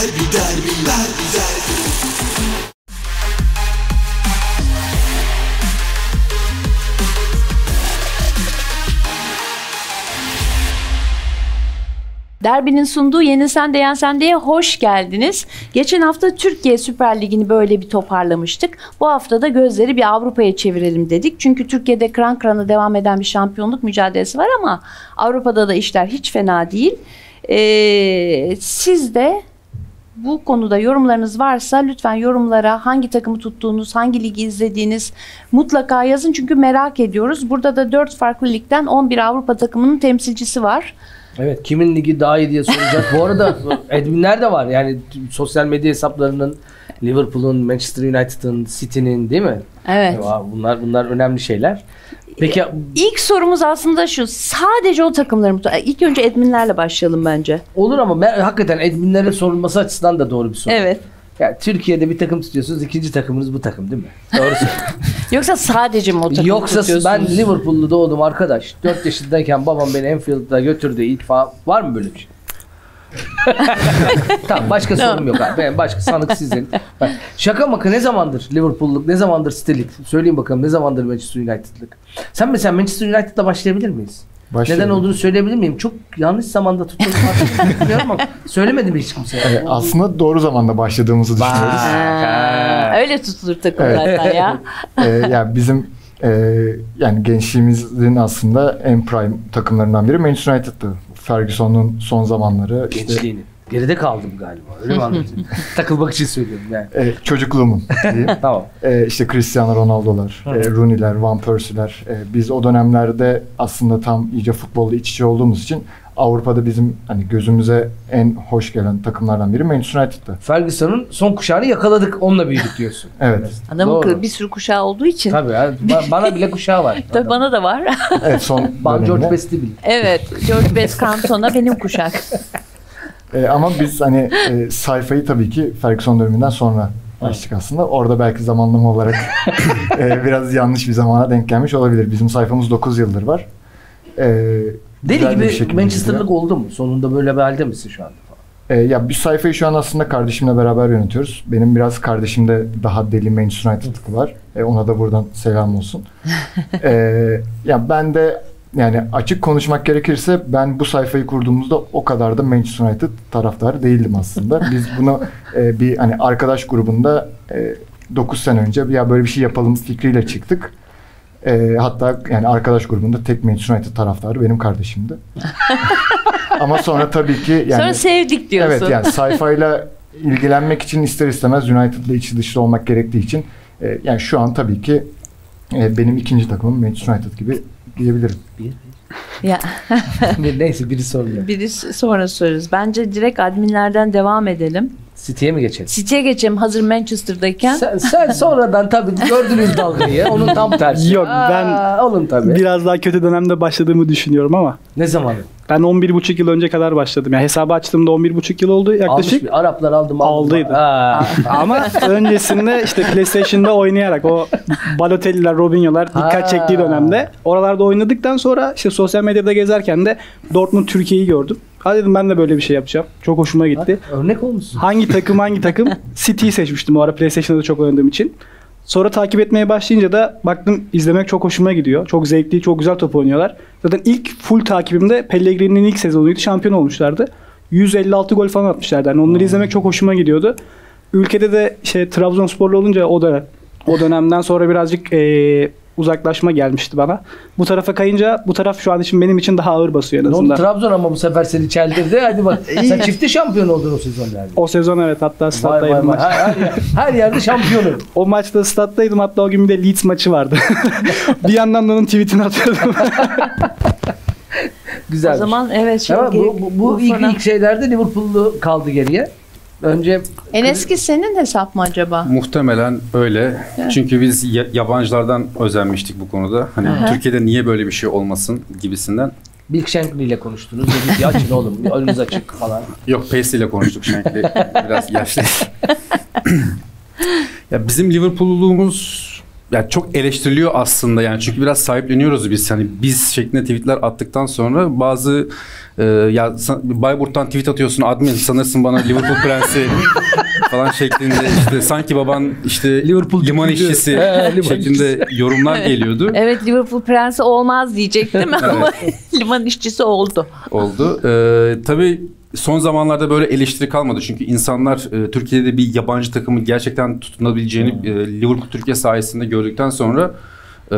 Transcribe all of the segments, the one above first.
derbi derbi derbi derbi Derbinin sunduğu Yeni Sen de Yen Sen De'ye hoş geldiniz. Geçen hafta Türkiye Süper Ligi'ni böyle bir toparlamıştık. Bu hafta da gözleri bir Avrupa'ya çevirelim dedik. Çünkü Türkiye'de kran kranı devam eden bir şampiyonluk mücadelesi var ama Avrupa'da da işler hiç fena değil. Ee, siz de bu konuda yorumlarınız varsa lütfen yorumlara hangi takımı tuttuğunuz, hangi ligi izlediğiniz mutlaka yazın. Çünkü merak ediyoruz. Burada da 4 farklı ligden 11 Avrupa takımının temsilcisi var. Evet kimin ligi daha iyi diye soracak. Bu arada adminler de var. Yani sosyal medya hesaplarının Liverpool'un, Manchester United'ın, City'nin değil mi? Evet. Bunlar bunlar önemli şeyler. Peki İlk sorumuz aslında şu. Sadece o takımları mı? İlk önce adminlerle başlayalım bence. olur ama ben, hakikaten adminlere sorulması açısından da doğru bir soru. Evet. Ya Türkiye'de bir takım tutuyorsunuz, ikinci takımınız bu takım değil mi? Doğru. Yoksa sadece mi o takımı Yoksa ben Liverpool'lu doğdum arkadaş. 4 yaşındayken babam beni Enfield'da götürdü ilk falan. Var mı böyle bir şey? tamam başka sorum yok abi. Başka sanık sizin. Bak, Şaka maka ne zamandır Liverpool'luk, ne zamandır City'lik? Söyleyin bakalım ne zamandır Manchester United'lık? Sen mesela Manchester United'la başlayabilir miyiz? Başlayalım. Neden olduğunu söyleyebilir miyim? Çok yanlış zamanda tuttum. Bilmiyorum ama söylemedi mi hiç kimse? Evet, aslında doğru zamanda başladığımızı düşünüyoruz. Ha, öyle tutulur takım Evet. zaten ya. Ee, yani bizim e, yani gençliğimizin aslında en prime takımlarından biri Manchester United'tı. Ferguson'un son zamanları işte Gençliğini. Geride kaldım galiba. Öyle mi anlatayım? Takılmak için söylüyorum yani. e, çocukluğumun diyeyim. Tamam. E, işte Cristiano Ronaldo'lar, e, Rooney'ler, Van Persie'ler. E, biz o dönemlerde aslında tam iyice futbolla iç içe olduğumuz için Avrupa'da bizim hani gözümüze en hoş gelen takımlardan biri Manchester United'tı. Ferguson'un son kuşağını yakaladık. Onunla büyüdük diyorsun. Evet. Adamın Doğru. bir sürü kuşağı olduğu için. Tabii. ya. Ba- Bana bile kuşağı var. Tabii bana da var. Evet son Ben George. Best'i bil. evet. George Best Cantona benim kuşak. E, ama biz hani e, sayfayı tabii ki Ferguson döneminden sonra açtık aslında. Orada belki zamanlama olarak e, biraz yanlış bir zamana denk gelmiş olabilir. Bizim sayfamız 9 yıldır var. E, Deli bir gibi Manchester'lık gidiyor. oldu mu? Sonunda böyle bir halde misin şu anda? falan? E, ya bir sayfayı şu an aslında kardeşimle beraber yönetiyoruz. Benim biraz kardeşimde daha deli Manchester United'lık var. E, ona da buradan selam olsun. e, ya ben de yani açık konuşmak gerekirse ben bu sayfayı kurduğumuzda o kadar da Manchester United taraftarı değildim aslında. Biz bunu e, bir hani arkadaş grubunda e, 9 sene önce ya böyle bir şey yapalım fikriyle çıktık. E, hatta yani arkadaş grubunda tek Manchester United taraftarı benim kardeşimdi. Ama sonra tabii ki yani Sonra sevdik diyorsun. Evet yani sayfayla ilgilenmek için ister istemez United'la içi dışlı olmak gerektiği için e, yani şu an tabii ki e, benim ikinci takımım Manchester United gibi diyebilirim. Ya. Neyse biri soruyor. biri sonra sorarız. Bence direkt adminlerden devam edelim. City'ye mi geçelim? City'ye geçelim hazır Manchester'dayken. Sen, sen sonradan tabii gördünüz dalgayı. Onun tam tersi. Yok, ben Aa, Oğlum tabii. Biraz daha kötü dönemde başladığımı düşünüyorum ama Ne zamanı? ben 11,5 yıl önce kadar başladım. Yani hesabı açtığımda 11,5 yıl oldu Almış yaklaşık. bir Araplar aldım aldım. Aldıydı. Ama öncesinde işte PlayStation'da oynayarak o Balotelli'ler, Robinho'lar dikkat çektiği dönemde oralarda oynadıktan sonra işte sosyal medyada gezerken de Dortmund Türkiye'yi gördüm. Hadi dedim ben de böyle bir şey yapacağım. Çok hoşuma gitti. Örnek olmuşsun. Hangi takım hangi takım? City'yi seçmiştim o ara PlayStation'da da çok oynadığım için. Sonra takip etmeye başlayınca da baktım izlemek çok hoşuma gidiyor. Çok zevkli, çok güzel top oynuyorlar. Zaten ilk full takibimde Pellegrini'nin ilk sezonuydu. Şampiyon olmuşlardı. 156 gol falan atmışlardı. Yani onları izlemek çok hoşuma gidiyordu. Ülkede de şey Trabzonsporlu olunca o da o dönemden sonra birazcık eee, uzaklaşma gelmişti bana. Bu tarafa kayınca bu taraf şu an için benim için daha ağır basıyor en azından. Trabzon ama bu sefer seni çeldirdi. Hadi bak. Sen çifte şampiyon oldun o sezonlarda. O sezon evet hatta Vay vay stat'taydım vay. maç. Her, her, yer- her yerde şampiyonum. O maçta stat'taydım hatta o gün bir de Leeds maçı vardı. bir yandan da onun tweetini atıyordum. Güzel. O zaman evet. Şey, Ama bu, bu, bu ilk, ilk şeylerde Liverpool'lu kaldı geriye. Önce En eski senin hesap mı acaba? Muhtemelen öyle. Çünkü biz ya- yabancılardan özenmiştik bu konuda. Hani Aha. Türkiye'de niye böyle bir şey olmasın gibisinden. Bill Shankly ile konuştunuz. Dedi ki açın oğlum önünüz açık falan. Yok Pace ile konuştuk Shankly. Biraz yaşlı. ya bizim Liverpool'luğumuz yani çok eleştiriliyor aslında yani çünkü biraz sahipleniyoruz biz hani biz şeklinde tweetler attıktan sonra bazı e, ya Bayburt'tan tweet atıyorsun admin sanırsın bana Liverpool prensi falan şeklinde işte sanki baban işte Liverpool liman işçisi He, liman şeklinde yorumlar geliyordu. Evet Liverpool prensi olmaz diyecektim ama liman işçisi oldu. oldu. Ee, tabii son zamanlarda böyle eleştiri kalmadı. Çünkü insanlar e, Türkiye'de bir yabancı takımı gerçekten tutunabileceğini e, Liverpool Türkiye sayesinde gördükten sonra e,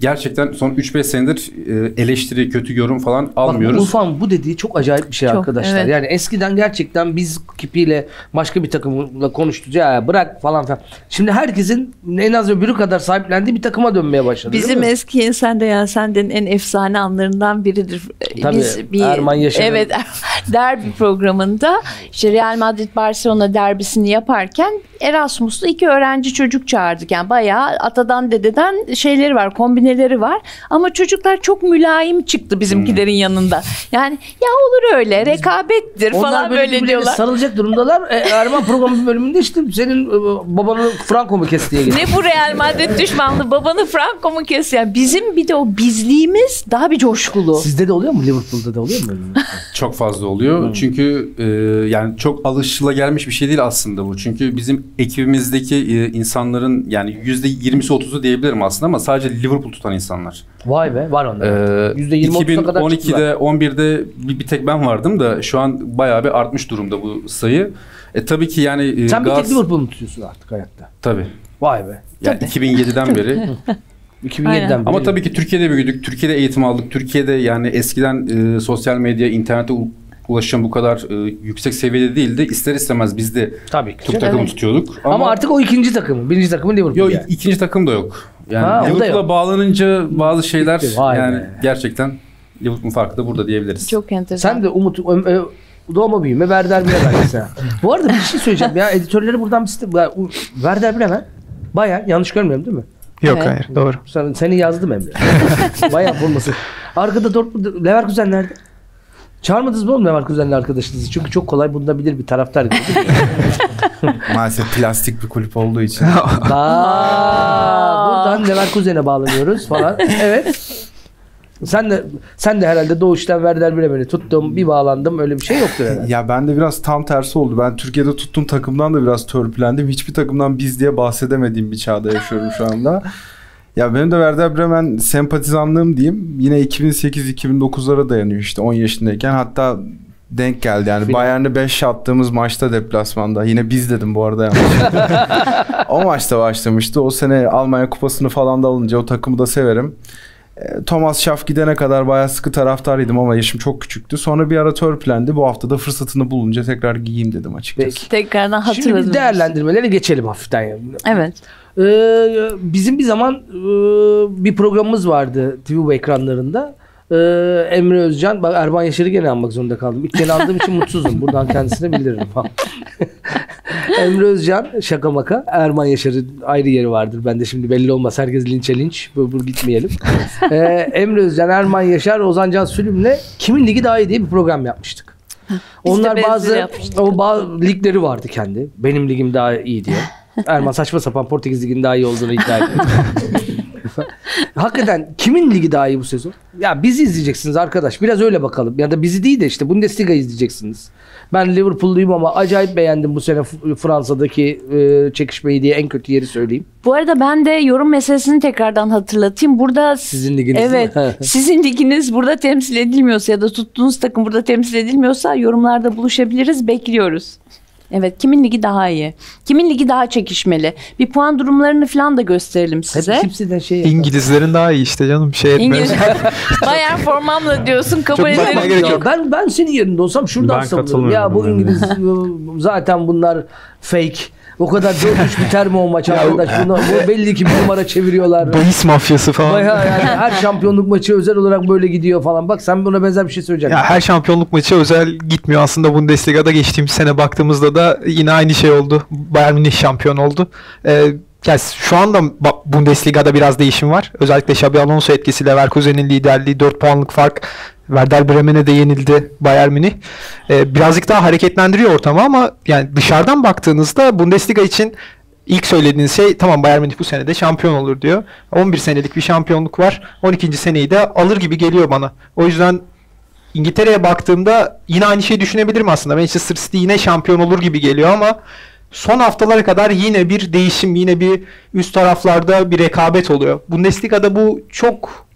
gerçekten son 3-5 senedir e, eleştiri, kötü yorum falan Bak, almıyoruz. Urfan bu dediği çok acayip bir şey Çok, arkadaşlar. evet. Yani eskiden gerçekten biz kipiyle başka bir takımla konuştuk ya bırak falan filan. Şimdi herkesin en az öbürü kadar sahiplendiği bir takıma dönmeye başladı. Bizim eski insan de ya senden en efsane anlarından biridir. Tabii, Erman Yaşar'ın- Evet derbi programında işte Real Madrid Barcelona derbisini yaparken Erasmus'lu iki öğrenci çocuk çağırdık. Yani bayağı atadan dededen şeyleri var kombineleri var. Ama çocuklar çok mülayim çıktı bizimkilerin yanında. Yani ya olur öyle rekabettir Onlar falan böyle, böyle, diyorlar. sarılacak durumdalar. E, Erman programı bölümünde işte senin e, babanı Franco mu kesti diye. Ne bu Real Madrid düşmanlığı babanı Franco mu kesiyor? Yani bizim bir de o bizliğimiz daha bir coşkulu. Sizde de oluyor mu? Liverpool'da da oluyor mu? Çok fazla oluyor. Çünkü e, yani çok alışılagelmiş bir şey değil aslında bu. Çünkü bizim ekibimizdeki e, insanların yani %20'si 30'u diyebilirim aslında ama sadece Liverpool tutan insanlar. Vay be var onlar. Ee, %20-30'a kadar çıktılar. 2012'de 11'de bir, bir tek ben vardım da şu an bayağı bir artmış durumda bu sayı. E tabii ki yani e, Sen bir tek Liverpool'u tutuyorsun artık hayatta. Tabii. Vay be. Yani 2007'den beri. 2007'den beri. Ama tabii ki Türkiye'de büyüdük. Türkiye'de eğitim aldık. Türkiye'de yani eskiden e, sosyal medya, internete ulaşım bu kadar e, yüksek seviyede değildi. İster istemez biz de Tabii ki. Türk takımı tutuyorduk. Ama, artık o ikinci takımı. Birinci takımı Liverpool. Yok yani. ikinci takım da yok. Yani Ha, Liverpool'a bağlanınca bazı şeyler vay yani be. gerçekten Liverpool'un farkı da burada diyebiliriz. Çok enteresan. Sen de Umut e, e, doğma büyüme Werder Bremen mesela. Bu arada bir şey söyleyeceğim ya editörleri buradan bir site- ya, Werder Bremen Bayağı yanlış görmüyorum değil mi? Yok Evet. hayır doğru. Sen, seni yazdım Emre. Bayağı forması. Arkada Dortmund, Leverkusen nerede? Çağırmadınız mı oğlum Leverkusen'le arkadaşınızı? Çünkü çok kolay bulunabilir bir taraftar. Maalesef plastik bir kulüp olduğu için. Aa, buradan Leverkusen'e bağlanıyoruz falan. Evet. Sen de sen de herhalde doğuştan Werder Bremen'i tuttum, bir bağlandım. Öyle bir şey yoktur herhalde. ya ben de biraz tam tersi oldu. Ben Türkiye'de tuttuğum takımdan da biraz törpülendim. Hiçbir takımdan biz diye bahsedemediğim bir çağda yaşıyorum şu anda. Ya benim de Werder Bremen sempatizanlığım diyeyim. Yine 2008-2009'lara dayanıyor işte 10 yaşındayken. Hatta denk geldi yani. Final. Bayern'e 5 attığımız maçta deplasmanda. Yine biz dedim bu arada yanlış. o maçta başlamıştı. O sene Almanya kupasını falan da alınca o takımı da severim. E, Thomas Schaff gidene kadar bayağı sıkı taraftarıydım ama yaşım çok küçüktü. Sonra bir ara törpülendi. Bu hafta da fırsatını bulunca tekrar giyeyim dedim açıkçası. Peki. Tekrardan Şimdi hatırladım. biz değerlendirmelere geçelim hafiften. Yani. Evet. Ee, bizim bir zaman e, bir programımız vardı TV ekranlarında. Ee, Emre Özcan, bak Erman Yaşar'ı gene anmak zorunda kaldım. İlk kere andığım için mutsuzum. Buradan kendisine bildiririm falan. Emre Özcan, şaka maka. Erman Yaşar'ın ayrı yeri vardır. Ben de şimdi belli olmaz. Herkes linçe linç. Bu, bu gitmeyelim. Ee, Emre Özcan, Erman Yaşar, Ozan Can Sülüm'le Kimin Ligi Daha iyi diye bir program yapmıştık. Onlar benzeri bazı o bazı ligleri vardı kendi. Benim ligim daha iyi diye. Erman saçma sapan Portekiz liginin daha iyi olduğunu iddia ediyor. Hakikaten kimin ligi daha iyi bu sezon? Ya bizi izleyeceksiniz arkadaş. Biraz öyle bakalım. Ya da bizi değil de işte Bundesliga izleyeceksiniz. Ben Liverpool'luyum ama acayip beğendim bu sene Fransa'daki e, çekişmeyi diye en kötü yeri söyleyeyim. Bu arada ben de yorum meselesini tekrardan hatırlatayım. Burada Sizin liginiz Evet. sizin liginiz burada temsil edilmiyorsa ya da tuttuğunuz takım burada temsil edilmiyorsa yorumlarda buluşabiliriz. Bekliyoruz. Evet, kimin ligi daha iyi? Kimin ligi daha çekişmeli? Bir puan durumlarını falan da gösterelim Hep size. kimseden şey yapar. İngilizlerin daha iyi işte canım şey etmez. İngiliz Bayern formamla diyorsun kabul ederim. gerek Ya yok. ben ben senin yerinde olsam şuradan Ben savunurum. Ya bu İngiliz zaten bunlar fake. O kadar 4-3 biter mi o maç arkadaş? Bunu, bu belli ki bir numara çeviriyorlar. Bahis mafyası falan. Bayağı yani her şampiyonluk maçı özel olarak böyle gidiyor falan. Bak sen buna benzer bir şey söyleyeceksin. Ya her şampiyonluk maçı özel gitmiyor aslında Bundesliga'da geçtiğimiz sene baktığımızda da yine aynı şey oldu. Bayern Münih şampiyon oldu. Ee, yani şu anda Bundesliga'da biraz değişim var. Özellikle Xabi Alonso etkisi Leverkusen'in liderliği 4 puanlık fark Werder Bremen'e de yenildi Bayern Münih. Ee, birazcık daha hareketlendiriyor ortamı ama yani dışarıdan baktığınızda Bundesliga için ilk söylediğiniz şey tamam Bayern Münih bu sene de şampiyon olur diyor. 11 senelik bir şampiyonluk var. 12. seneyi de alır gibi geliyor bana. O yüzden İngiltere'ye baktığımda yine aynı şeyi düşünebilirim aslında. Manchester City yine şampiyon olur gibi geliyor ama son haftalara kadar yine bir değişim, yine bir üst taraflarda bir rekabet oluyor. Bundesliga'da bu çok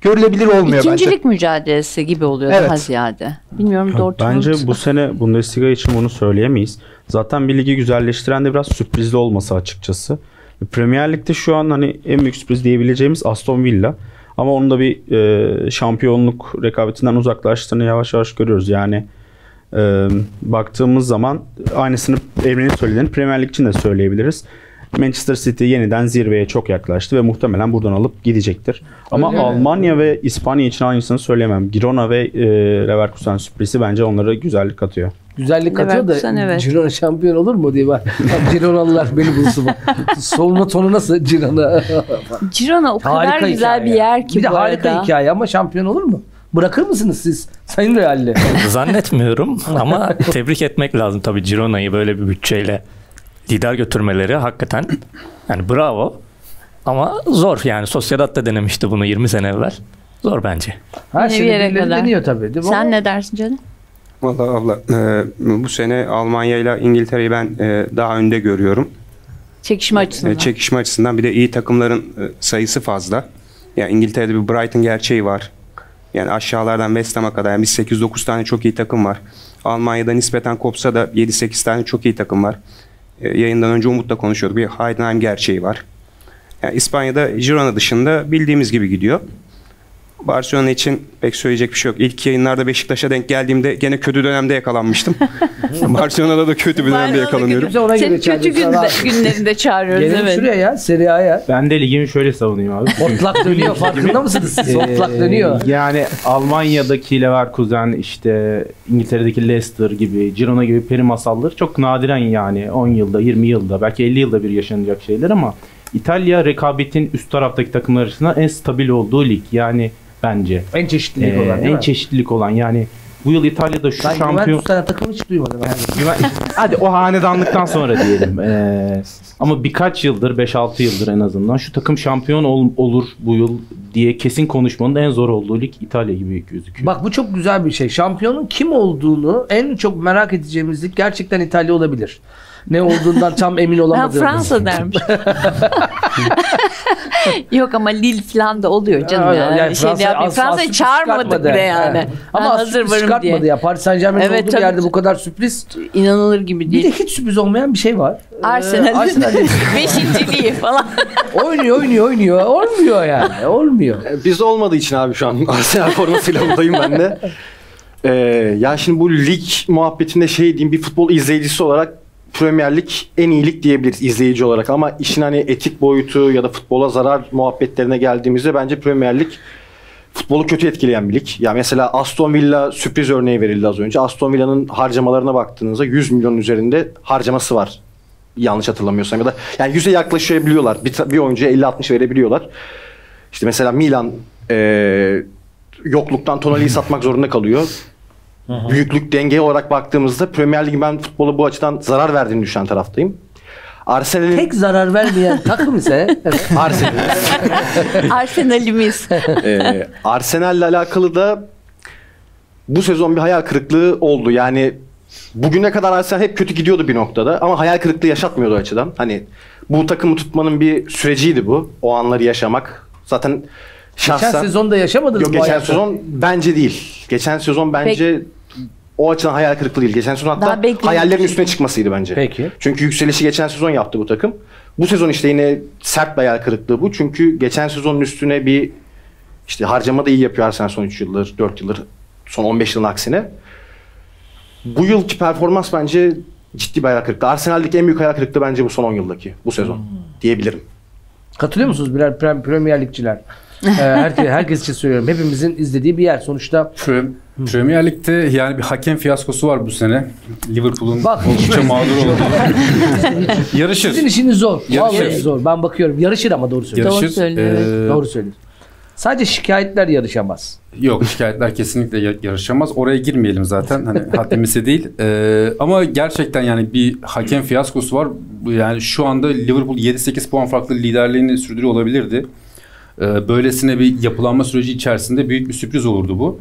görülebilir olmuyor İkincilik bence. mücadelesi gibi oluyor Evet. daha ziyade. Bilmiyorum doğru Bence bu sene Bundesliga için bunu söyleyemeyiz. Zaten bir ligi güzelleştiren de biraz sürprizli olması açıkçası. Premier Lig'de şu an hani en büyük sürpriz diyebileceğimiz Aston Villa. Ama onun da bir e, şampiyonluk rekabetinden uzaklaştığını yavaş yavaş görüyoruz. Yani e, baktığımız zaman aynısını Emre'nin söylediğini Premier Lig için de söyleyebiliriz. Manchester City yeniden zirveye çok yaklaştı ve muhtemelen buradan alıp gidecektir. Ama Öyle mi? Almanya ve İspanya için aynısını söyleyemem. Girona ve e, Leverkusen sürprizi bence onlara güzellik katıyor. Güzellik katıyor da evet. Girona şampiyon olur mu diye bak. Gironalılar beni bulsun. Soluna tonu nasıl Girona? Girona o kadar harika güzel bir yer ki Bir de bu harika arada. hikaye ama şampiyon olur mu? Bırakır mısınız siz Sayın Realli? Zannetmiyorum ama tebrik etmek lazım tabii Girona'yı böyle bir bütçeyle lider götürmeleri hakikaten yani bravo. Ama zor yani Sociedad da denemişti bunu 20 sene evvel. Zor bence. Her Yine şey yere kadar. deniyor tabii değil mi? Sen ne dersin canım? Vallahi abla e, bu sene Almanya ile İngiltere'yi ben e, daha önde görüyorum. Çekişme açısından. E, çekişme açısından bir de iyi takımların e, sayısı fazla. Yani İngiltere'de bir Brighton gerçeği var. Yani aşağılardan West Ham'a kadar yani biz 8-9 tane çok iyi takım var. Almanya'da nispeten kopsa da 7-8 tane çok iyi takım var. E, yayından önce Umut'la konuşuyorduk. Bir Heidenheim gerçeği var. Yani İspanya'da Girona dışında bildiğimiz gibi gidiyor. Barcelona için pek söyleyecek bir şey yok. İlk yayınlarda Beşiktaş'a denk geldiğimde gene kötü dönemde yakalanmıştım. Barcelona'da da kötü bir dönemde yakalanıyorum. Kimse ona göre Seni kötü günde, günlerinde çağırıyoruz Gelelim evet. şuraya ya Serie A'ya. Ben de ligimi şöyle savunayım abi. Hortlak dönüyor farkında mısınız siz? Ee, dönüyor. Yani Almanya'daki Leverkusen işte İngiltere'deki Leicester gibi Girona gibi peri masalları çok nadiren yani 10 yılda 20 yılda belki 50 yılda bir yaşanacak şeyler ama İtalya rekabetin üst taraftaki takımlar arasında en stabil olduğu lig yani bence. En çeşitlilik Ee, olan değil en mi? çeşitlilik olan yani bu yıl İtalya'da şu Ben şampiyon Juventus tane takımı hiç duymadım. Yani. Güven- Hadi o hanedanlıktan sonra diyelim. Ee, ama birkaç yıldır, 5-6 yıldır en azından şu takım şampiyon ol- olur bu yıl diye kesin konuşmanın en zor olduğu lig İtalya gibi gözüküyor. Bak bu çok güzel bir şey. Şampiyonun kim olduğunu en çok merak edeceğimiz lig gerçekten İtalya olabilir. Ne olduğundan tam emin Ben olamadığımız. Fransa dermiş. Yok ama Lille falan da oluyor canım yani. yani şey Fransa- yapmayayım. Fransa'yı çağırmadık bile yani. Ben Ama hazır hazır varım diye. ya. Paris Saint Germain'in Evet, olduğu tabii. yerde bu kadar sürpriz. İnanılır gibi Bir de değil. hiç sürpriz olmayan bir şey var. Ee, Arsenal'in Arsenal'in beşinciliği falan. oynuyor oynuyor oynuyor. Olmuyor yani. Olmuyor. Biz olmadığı için abi şu an Arsenal formasıyla buradayım ben de. Ee, ya şimdi bu lig muhabbetinde şey diyeyim bir futbol izleyicisi olarak Premier Lig en iyi lig diyebiliriz izleyici olarak ama işin hani etik boyutu ya da futbola zarar muhabbetlerine geldiğimizde bence Premier Lig futbolu kötü etkileyen bir lig. Ya mesela Aston Villa sürpriz örneği verildi az önce. Aston Villa'nın harcamalarına baktığınızda 100 milyonun üzerinde harcaması var. Yanlış hatırlamıyorsam ya da yani 100'e yaklaşabiliyorlar. Bir, bir oyuncuya 50-60 verebiliyorlar. İşte mesela Milan eee, yokluktan Tonali'yi satmak zorunda kalıyor. Büyüklük denge olarak baktığımızda Premier Lig'in ben futbola bu açıdan zarar verdiğini düşünen taraftayım. Arsenal'in Tek zarar vermeyen takım ise Arsenal. Arsenal'imiz. Ee, Arsenal'le alakalı da bu sezon bir hayal kırıklığı oldu. Yani bugüne kadar Arsenal hep kötü gidiyordu bir noktada ama hayal kırıklığı yaşatmıyordu açıdan. Hani bu takımı tutmanın bir süreciydi bu. O anları yaşamak. Zaten şahsen... geçen sezonda yaşamadınız Yok geçen hayatı. sezon bence değil. Geçen sezon bence o açıdan hayal kırıklığı değil. Geçen sezon Daha hatta bekleyici. hayallerin üstüne çıkmasıydı bence. Peki. Çünkü yükselişi geçen sezon yaptı bu takım. Bu sezon işte yine sert bir hayal kırıklığı bu. Çünkü geçen sezonun üstüne bir işte harcama da iyi yapıyor Arsenal son 3 yıldır, 4 yıldır, son 15 yılın aksine. Bu yılki performans bence ciddi bir hayal kırıklığı. Arsenal'deki en büyük hayal kırıklığı bence bu son 10 yıldaki, bu sezon diyebilirim. Katılıyor musunuz birer Prem- Premier Ligçiler? Ee, herkes, herkes için söylüyorum. Hepimizin izlediği bir yer. Sonuçta Pre- Premier Lig'de yani bir hakem fiyaskosu var bu sene. Liverpool'un Bak, oldukça mağdur oldu. Yarışır. sizin işiniz zor. Yarışır. Vallahi zor. Ben bakıyorum. Yarışır ama doğru söylüyorsun. Yarışır. söylüyor, Ee, Doğru söylüyorsun. Sadece şikayetler yarışamaz. Yok şikayetler kesinlikle ya- yarışamaz. Oraya girmeyelim zaten. Hani haddimize değil. Ee, ama gerçekten yani bir hakem fiyaskosu var. Yani şu anda Liverpool 7-8 puan farklı liderliğini sürdürüyor olabilirdi. Ee, böylesine bir yapılanma süreci içerisinde büyük bir sürpriz olurdu bu.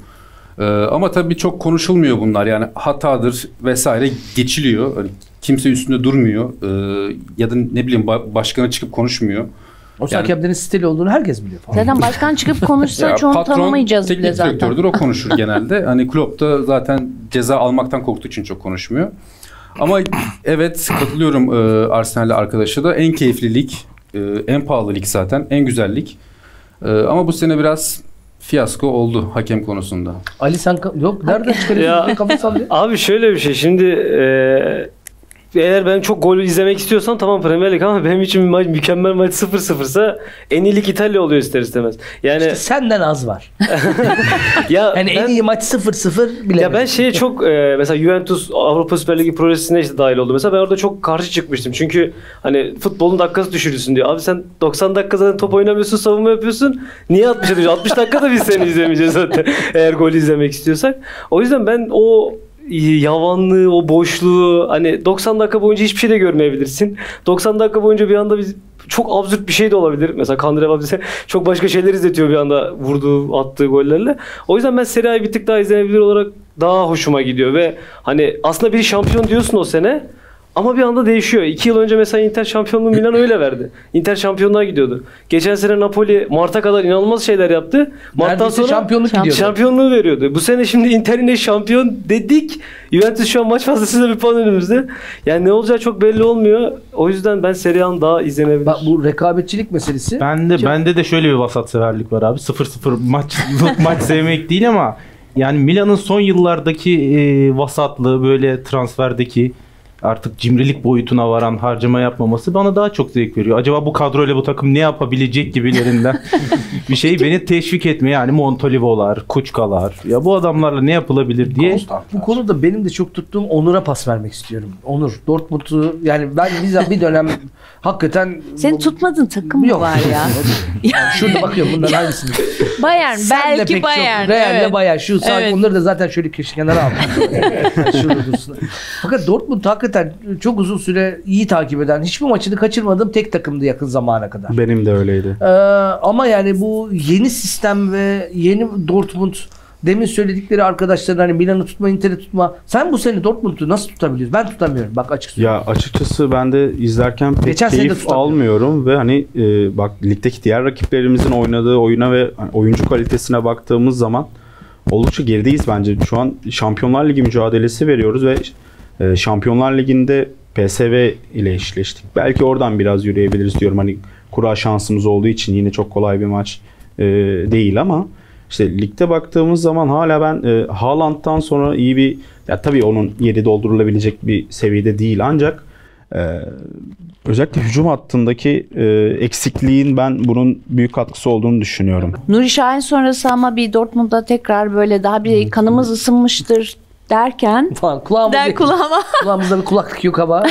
Ee, ama tabii çok konuşulmuyor bunlar. Yani hatadır vesaire geçiliyor. Hani kimse üstünde durmuyor. Ee, ya da ne bileyim ba- başkanı çıkıp konuşmuyor. O Yani- hakemlerin stili olduğunu herkes biliyor falan. Zaten başkan çıkıp konuşsa Ya çoğunu patron tanımayacağız bile teknik zaten. direktördür o konuşur genelde. Hani Klopp da zaten ceza almaktan korktuğu için çok konuşmuyor. Ama evet katılıyorum e, Arsenal'le arkadaşa da en keyifli lig, e, en pahalı lig zaten, en güzel lig. E, ama bu sene biraz fiyasko oldu hakem konusunda. Ali sen ka- yok nereden çıkarıyorsun? Kafa sallıyor. Abi şöyle bir şey şimdi e, eğer ben çok gol izlemek istiyorsam tamam Premier Lig ama benim için bir maç mükemmel maç 0-0 ise en iyi lig İtalya oluyor ister istemez. Yani İşte senden az var. ya Yani en iyi maç 0-0 bile. Ya ben şeye çok e, mesela Juventus Avrupa Süper Ligi projesine işte dahil oldum. Mesela ben orada çok karşı çıkmıştım. Çünkü hani futbolun dakikası düşürülsün diyor. Abi sen 90 dakika zaten top oynamıyorsun, savunma yapıyorsun. Niye 60 yapıyorsun? 60 dakikada biz seni izlemeyeceğiz zaten. Eğer gol izlemek istiyorsak. O yüzden ben o yavanlığı, o boşluğu hani 90 dakika boyunca hiçbir şey de görmeyebilirsin. 90 dakika boyunca bir anda biz çok absürt bir şey de olabilir. Mesela Kandreva bize çok başka şeyler izletiyor bir anda vurduğu, attığı gollerle. O yüzden ben Serie A'yı bir tık daha izlenebilir olarak daha hoşuma gidiyor ve hani aslında biri şampiyon diyorsun o sene ama bir anda değişiyor. İki yıl önce mesela Inter şampiyonluğu Milan öyle verdi. Inter şampiyonluğa gidiyordu. Geçen sene Napoli Mart'a kadar inanılmaz şeyler yaptı. Mart'tan Neredeyse sonra şampiyonluk gidiyordu. şampiyonluğu veriyordu. Bu sene şimdi Inter yine şampiyon dedik. Juventus şu an maç fazlasıyla bir puan önümüzde. Yani ne olacağı çok belli olmuyor. O yüzden ben Serie A'nın daha izlenebilir. Bak bu rekabetçilik meselesi. Bende bende de şöyle bir vasat severlik var abi. 0-0 maç maç sevmek değil ama yani Milan'ın son yıllardaki e, vasatlığı böyle transferdeki artık cimrilik boyutuna varan harcama yapmaması bana daha çok zevk veriyor. Acaba bu kadroyla bu takım ne yapabilecek gibilerinden bir şey beni teşvik etmeye yani Montolivo'lar, Kuçkalar ya bu adamlarla ne yapılabilir diye Bu konuda benim de çok tuttuğum Onur'a pas vermek istiyorum. Onur Dortmund'u yani ben bir, bir dönem hakikaten Senin tutmadığın takım Yok. var ya? Yani şurada bakıyorum bundan hangisini? Bayern Senle belki pek Bayern. Çok, Real'le evet. Bayern. Şu Evet. onları da zaten şöyle köşe kenara aldım. Şurada dursun. Fakat Dortmund hakikaten çok uzun süre iyi takip eden, hiçbir maçını kaçırmadığım tek takımdı yakın zamana kadar. Benim de öyleydi. Ee, ama yani bu yeni sistem ve yeni Dortmund demin söyledikleri arkadaşların hani Milan'ı tutma, Inter'i tutma. Sen bu sene Dortmund'u nasıl tutabiliyorsun? Ben tutamıyorum. Bak açık söyleyeyim. Ya açıkçası ben de izlerken pek Geçen keyif almıyorum ve hani e, bak ligdeki diğer rakiplerimizin oynadığı oyuna ve hani oyuncu kalitesine baktığımız zaman oldukça gerideyiz bence. Şu an Şampiyonlar Ligi mücadelesi veriyoruz ve e, Şampiyonlar Ligi'nde PSV ile eşleştik. Belki oradan biraz yürüyebiliriz diyorum. Hani kura şansımız olduğu için yine çok kolay bir maç e, değil ama işte ligde baktığımız zaman hala ben e, Haaland'dan sonra iyi bir ya tabii onun yeri doldurulabilecek bir seviyede değil ancak e, özellikle hücum hattındaki e, eksikliğin ben bunun büyük katkısı olduğunu düşünüyorum. Nuri Şahin sonrası ama bir Dortmund'da tekrar böyle daha bir kanımız ısınmıştır derken Falan kulağımız der kulağıma kulağımızda bir kulaklık yok ama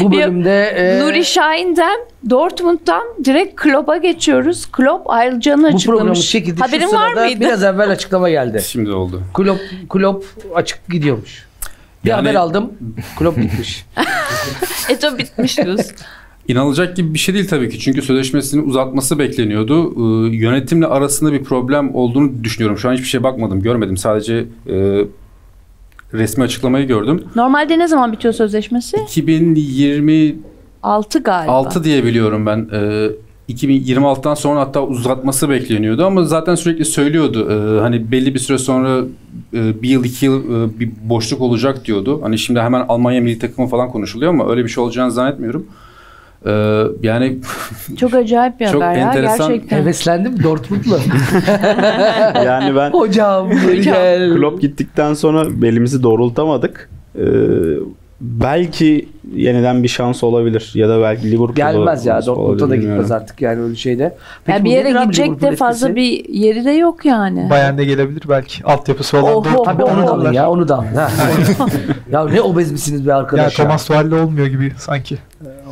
bu bölümde e, Nuri Şahin'den Dortmund'dan direkt Klopp'a geçiyoruz. Klopp ayrılacağını bu programın açıklamış. çekildi. Haberin Şu var mıydı? Biraz evvel açıklama geldi. Şimdi oldu. Klopp, Klopp açık gidiyormuş. Bir Yani- haber aldım. Klopp gitmiş. Eto bitmiş diyorsun. İnanılacak gibi bir şey değil tabii ki. Çünkü sözleşmesini uzatması bekleniyordu. Ee, yönetimle arasında bir problem olduğunu düşünüyorum. Şu an hiçbir şeye bakmadım, görmedim. Sadece e, resmi açıklamayı gördüm. Normalde ne zaman bitiyor sözleşmesi? 2026 6 galiba. diye biliyorum ben. Ee, 2026'dan sonra hatta uzatması bekleniyordu ama zaten sürekli söylüyordu. Ee, hani belli bir süre sonra e, bir yıl iki yıl e, bir boşluk olacak diyordu. Hani şimdi hemen Almanya milli takımı falan konuşuluyor ama öyle bir şey olacağını zannetmiyorum. Ee, yani Çok acayip bir Çok haber ya enteresan. gerçekten. Heveslendim Dortmund'la. Yani ben Hocam gel. Klopp gittikten sonra belimizi doğrultamadık. Ee, belki yeniden bir şans olabilir ya da belki Liverpool'da Gelmez ya. Dortmund'a da gitmez artık yani öyle şeyde. ya bu bir yere gidecek de fazla bir yeri de yok yani. Bayern'de gelebilir belki. Altyapısı olan. Dortmund Tabii onu da alın ya onu da alın. Ya ne obez misiniz be arkadaş ya. Thomas Tuchel'le olmuyor gibi sanki.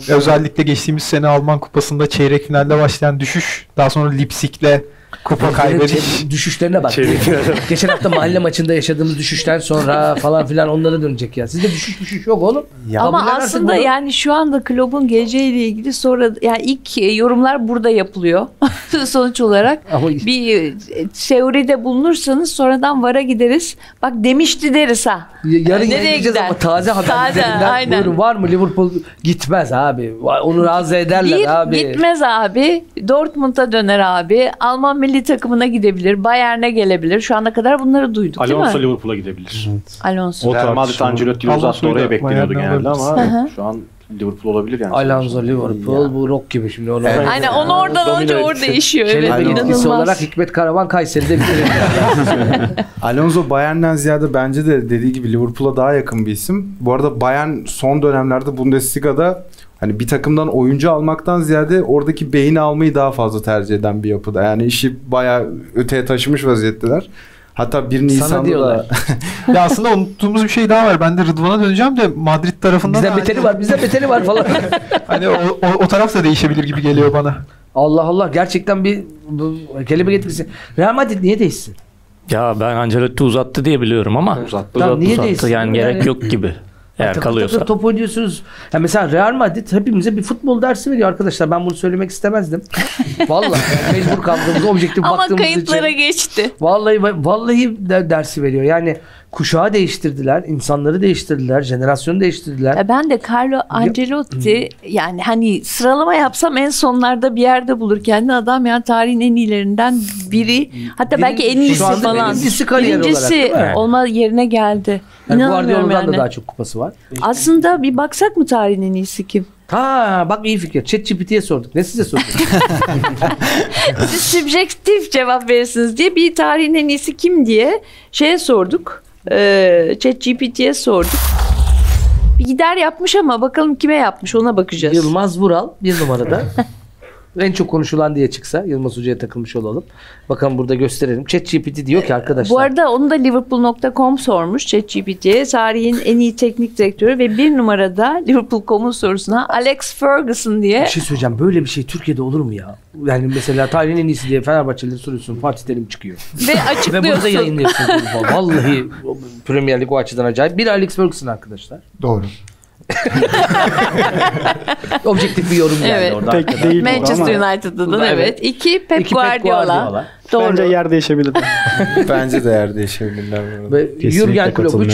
Özellikle geçtiğimiz sene Alman Kupası'nda çeyrek finalde başlayan düşüş. Daha sonra Lipsik'le kupa kaybediş. Düşüşlerine bak. Geçen hafta mahalle maçında yaşadığımız düşüşten sonra falan filan onlara dönecek ya. Sizde düşüş düşüş yok oğlum. Ama Kabullen artık aslında bunu. yani şu anda kulübün geleceğiyle ilgili sonra yani ilk e, yorumlar burada yapılıyor. Sonuç olarak bir e, teoride bulunursanız sonradan vara gideriz. Bak demişti deriz ha. Yarın Nereye yayınlayacağız gider? ama taze haberlerinden buyurun var mı Liverpool gitmez abi. Onu razı ederler Git, abi. Gitmez abi. Dortmund'a döner abi. Alman milli takımına gidebilir. Bayern'e gelebilir. Şu ana kadar bunları duyduk değil Alonso mi? Liverpool'a gidebilir. Alonso. Real Madrid Ancelotti'yi uzattı oraya bekleniyordu genelde ama şu an Liverpool olabilir yani. Alonso Liverpool bu rock gibi şimdi onu. Aynen onu oradan alınca orada değişiyor. Evet Kelebek etkisi inanılmaz. olarak Hikmet Karavan Kayseri'de bitirir. Alonso Bayern'den ziyade bence de dediği gibi Liverpool'a daha yakın bir isim. Bu arada Bayern son dönemlerde Bundesliga'da hani bir takımdan oyuncu almaktan ziyade oradaki beyni almayı daha fazla tercih eden bir yapıda. Yani işi bayağı öteye taşımış vaziyetteler. Hatta 1 Nisan'da da diyorlar. ya aslında unuttuğumuz bir şey daha var. Ben de Rıdvan'a döneceğim de Madrid tarafından Bizden beteri var, bizden beteri var falan. hani o, o, o taraf da değişebilir gibi geliyor bana. Allah Allah gerçekten bir bu, kelebek etkisi. Real Madrid niye değişsin? Ya ben Ancelotti uzattı diye biliyorum ama uzattı, Tamam, niye değilsin? Yani gerek Yani- yok gibi. Eğer Takır kalıyorsa. takır top oynuyorsunuz. Ya mesela Real Madrid hepimize bir futbol dersi veriyor arkadaşlar. Ben bunu söylemek istemezdim. Vallahi yani mecbur kaldığımız objektif Ama baktığımız kayıtlara için. geçti. Vallahi vallahi de dersi veriyor. Yani kuşağı değiştirdiler, insanları değiştirdiler, jenerasyonu değiştirdiler. Ya ben de Carlo Ancelotti yani hani sıralama yapsam en sonlarda bir yerde bulur kendi adam yani tarihin en iyilerinden biri. Hatta Birin- belki en iyisi falan. birincisi kariyer olarak, Birincisi mi? olma yerine geldi. Yani Guardiola'dan yani. da daha çok kupası var. Aslında bir baksak mı tarihin en iyisi kim? Ha bak iyi fikir. ChatGPT'ye sorduk. Ne size sorduk? Siz subjektif cevap verirsiniz diye bir tarihin en iyisi kim diye şeye sorduk. Ee, ChatGPT'ye sorduk. Bir gider yapmış ama bakalım kime yapmış ona bakacağız. Yılmaz Vural bir numarada. en çok konuşulan diye çıksa Yılmaz Hoca'ya takılmış olalım. Bakalım burada gösterelim. ChatGPT diyor ki arkadaşlar. Bu arada onu da Liverpool.com sormuş ChatGPT'ye. Tarihin en iyi teknik direktörü ve bir numarada Liverpool.com'un sorusuna Alex Ferguson diye Bir şey söyleyeceğim. Böyle bir şey Türkiye'de olur mu ya? Yani mesela tarihin en iyisi diye Fenerbahçelileri soruyorsun. Fatih Terim çıkıyor. ve Ve açıklıyorsun. burada yayınlıyorsun. Vallahi Premier Lig o açıdan acayip. Bir Alex Ferguson arkadaşlar. Doğru. Objektif bir yorum yani Evet. orada. Pek değil Manchester ama United'dan Evet. evet. İki Pep İki Pep Guardiola. Guardiola. Doğru. bence yer değişebilir. bence de yer. Ve Jürgen Klopp 3.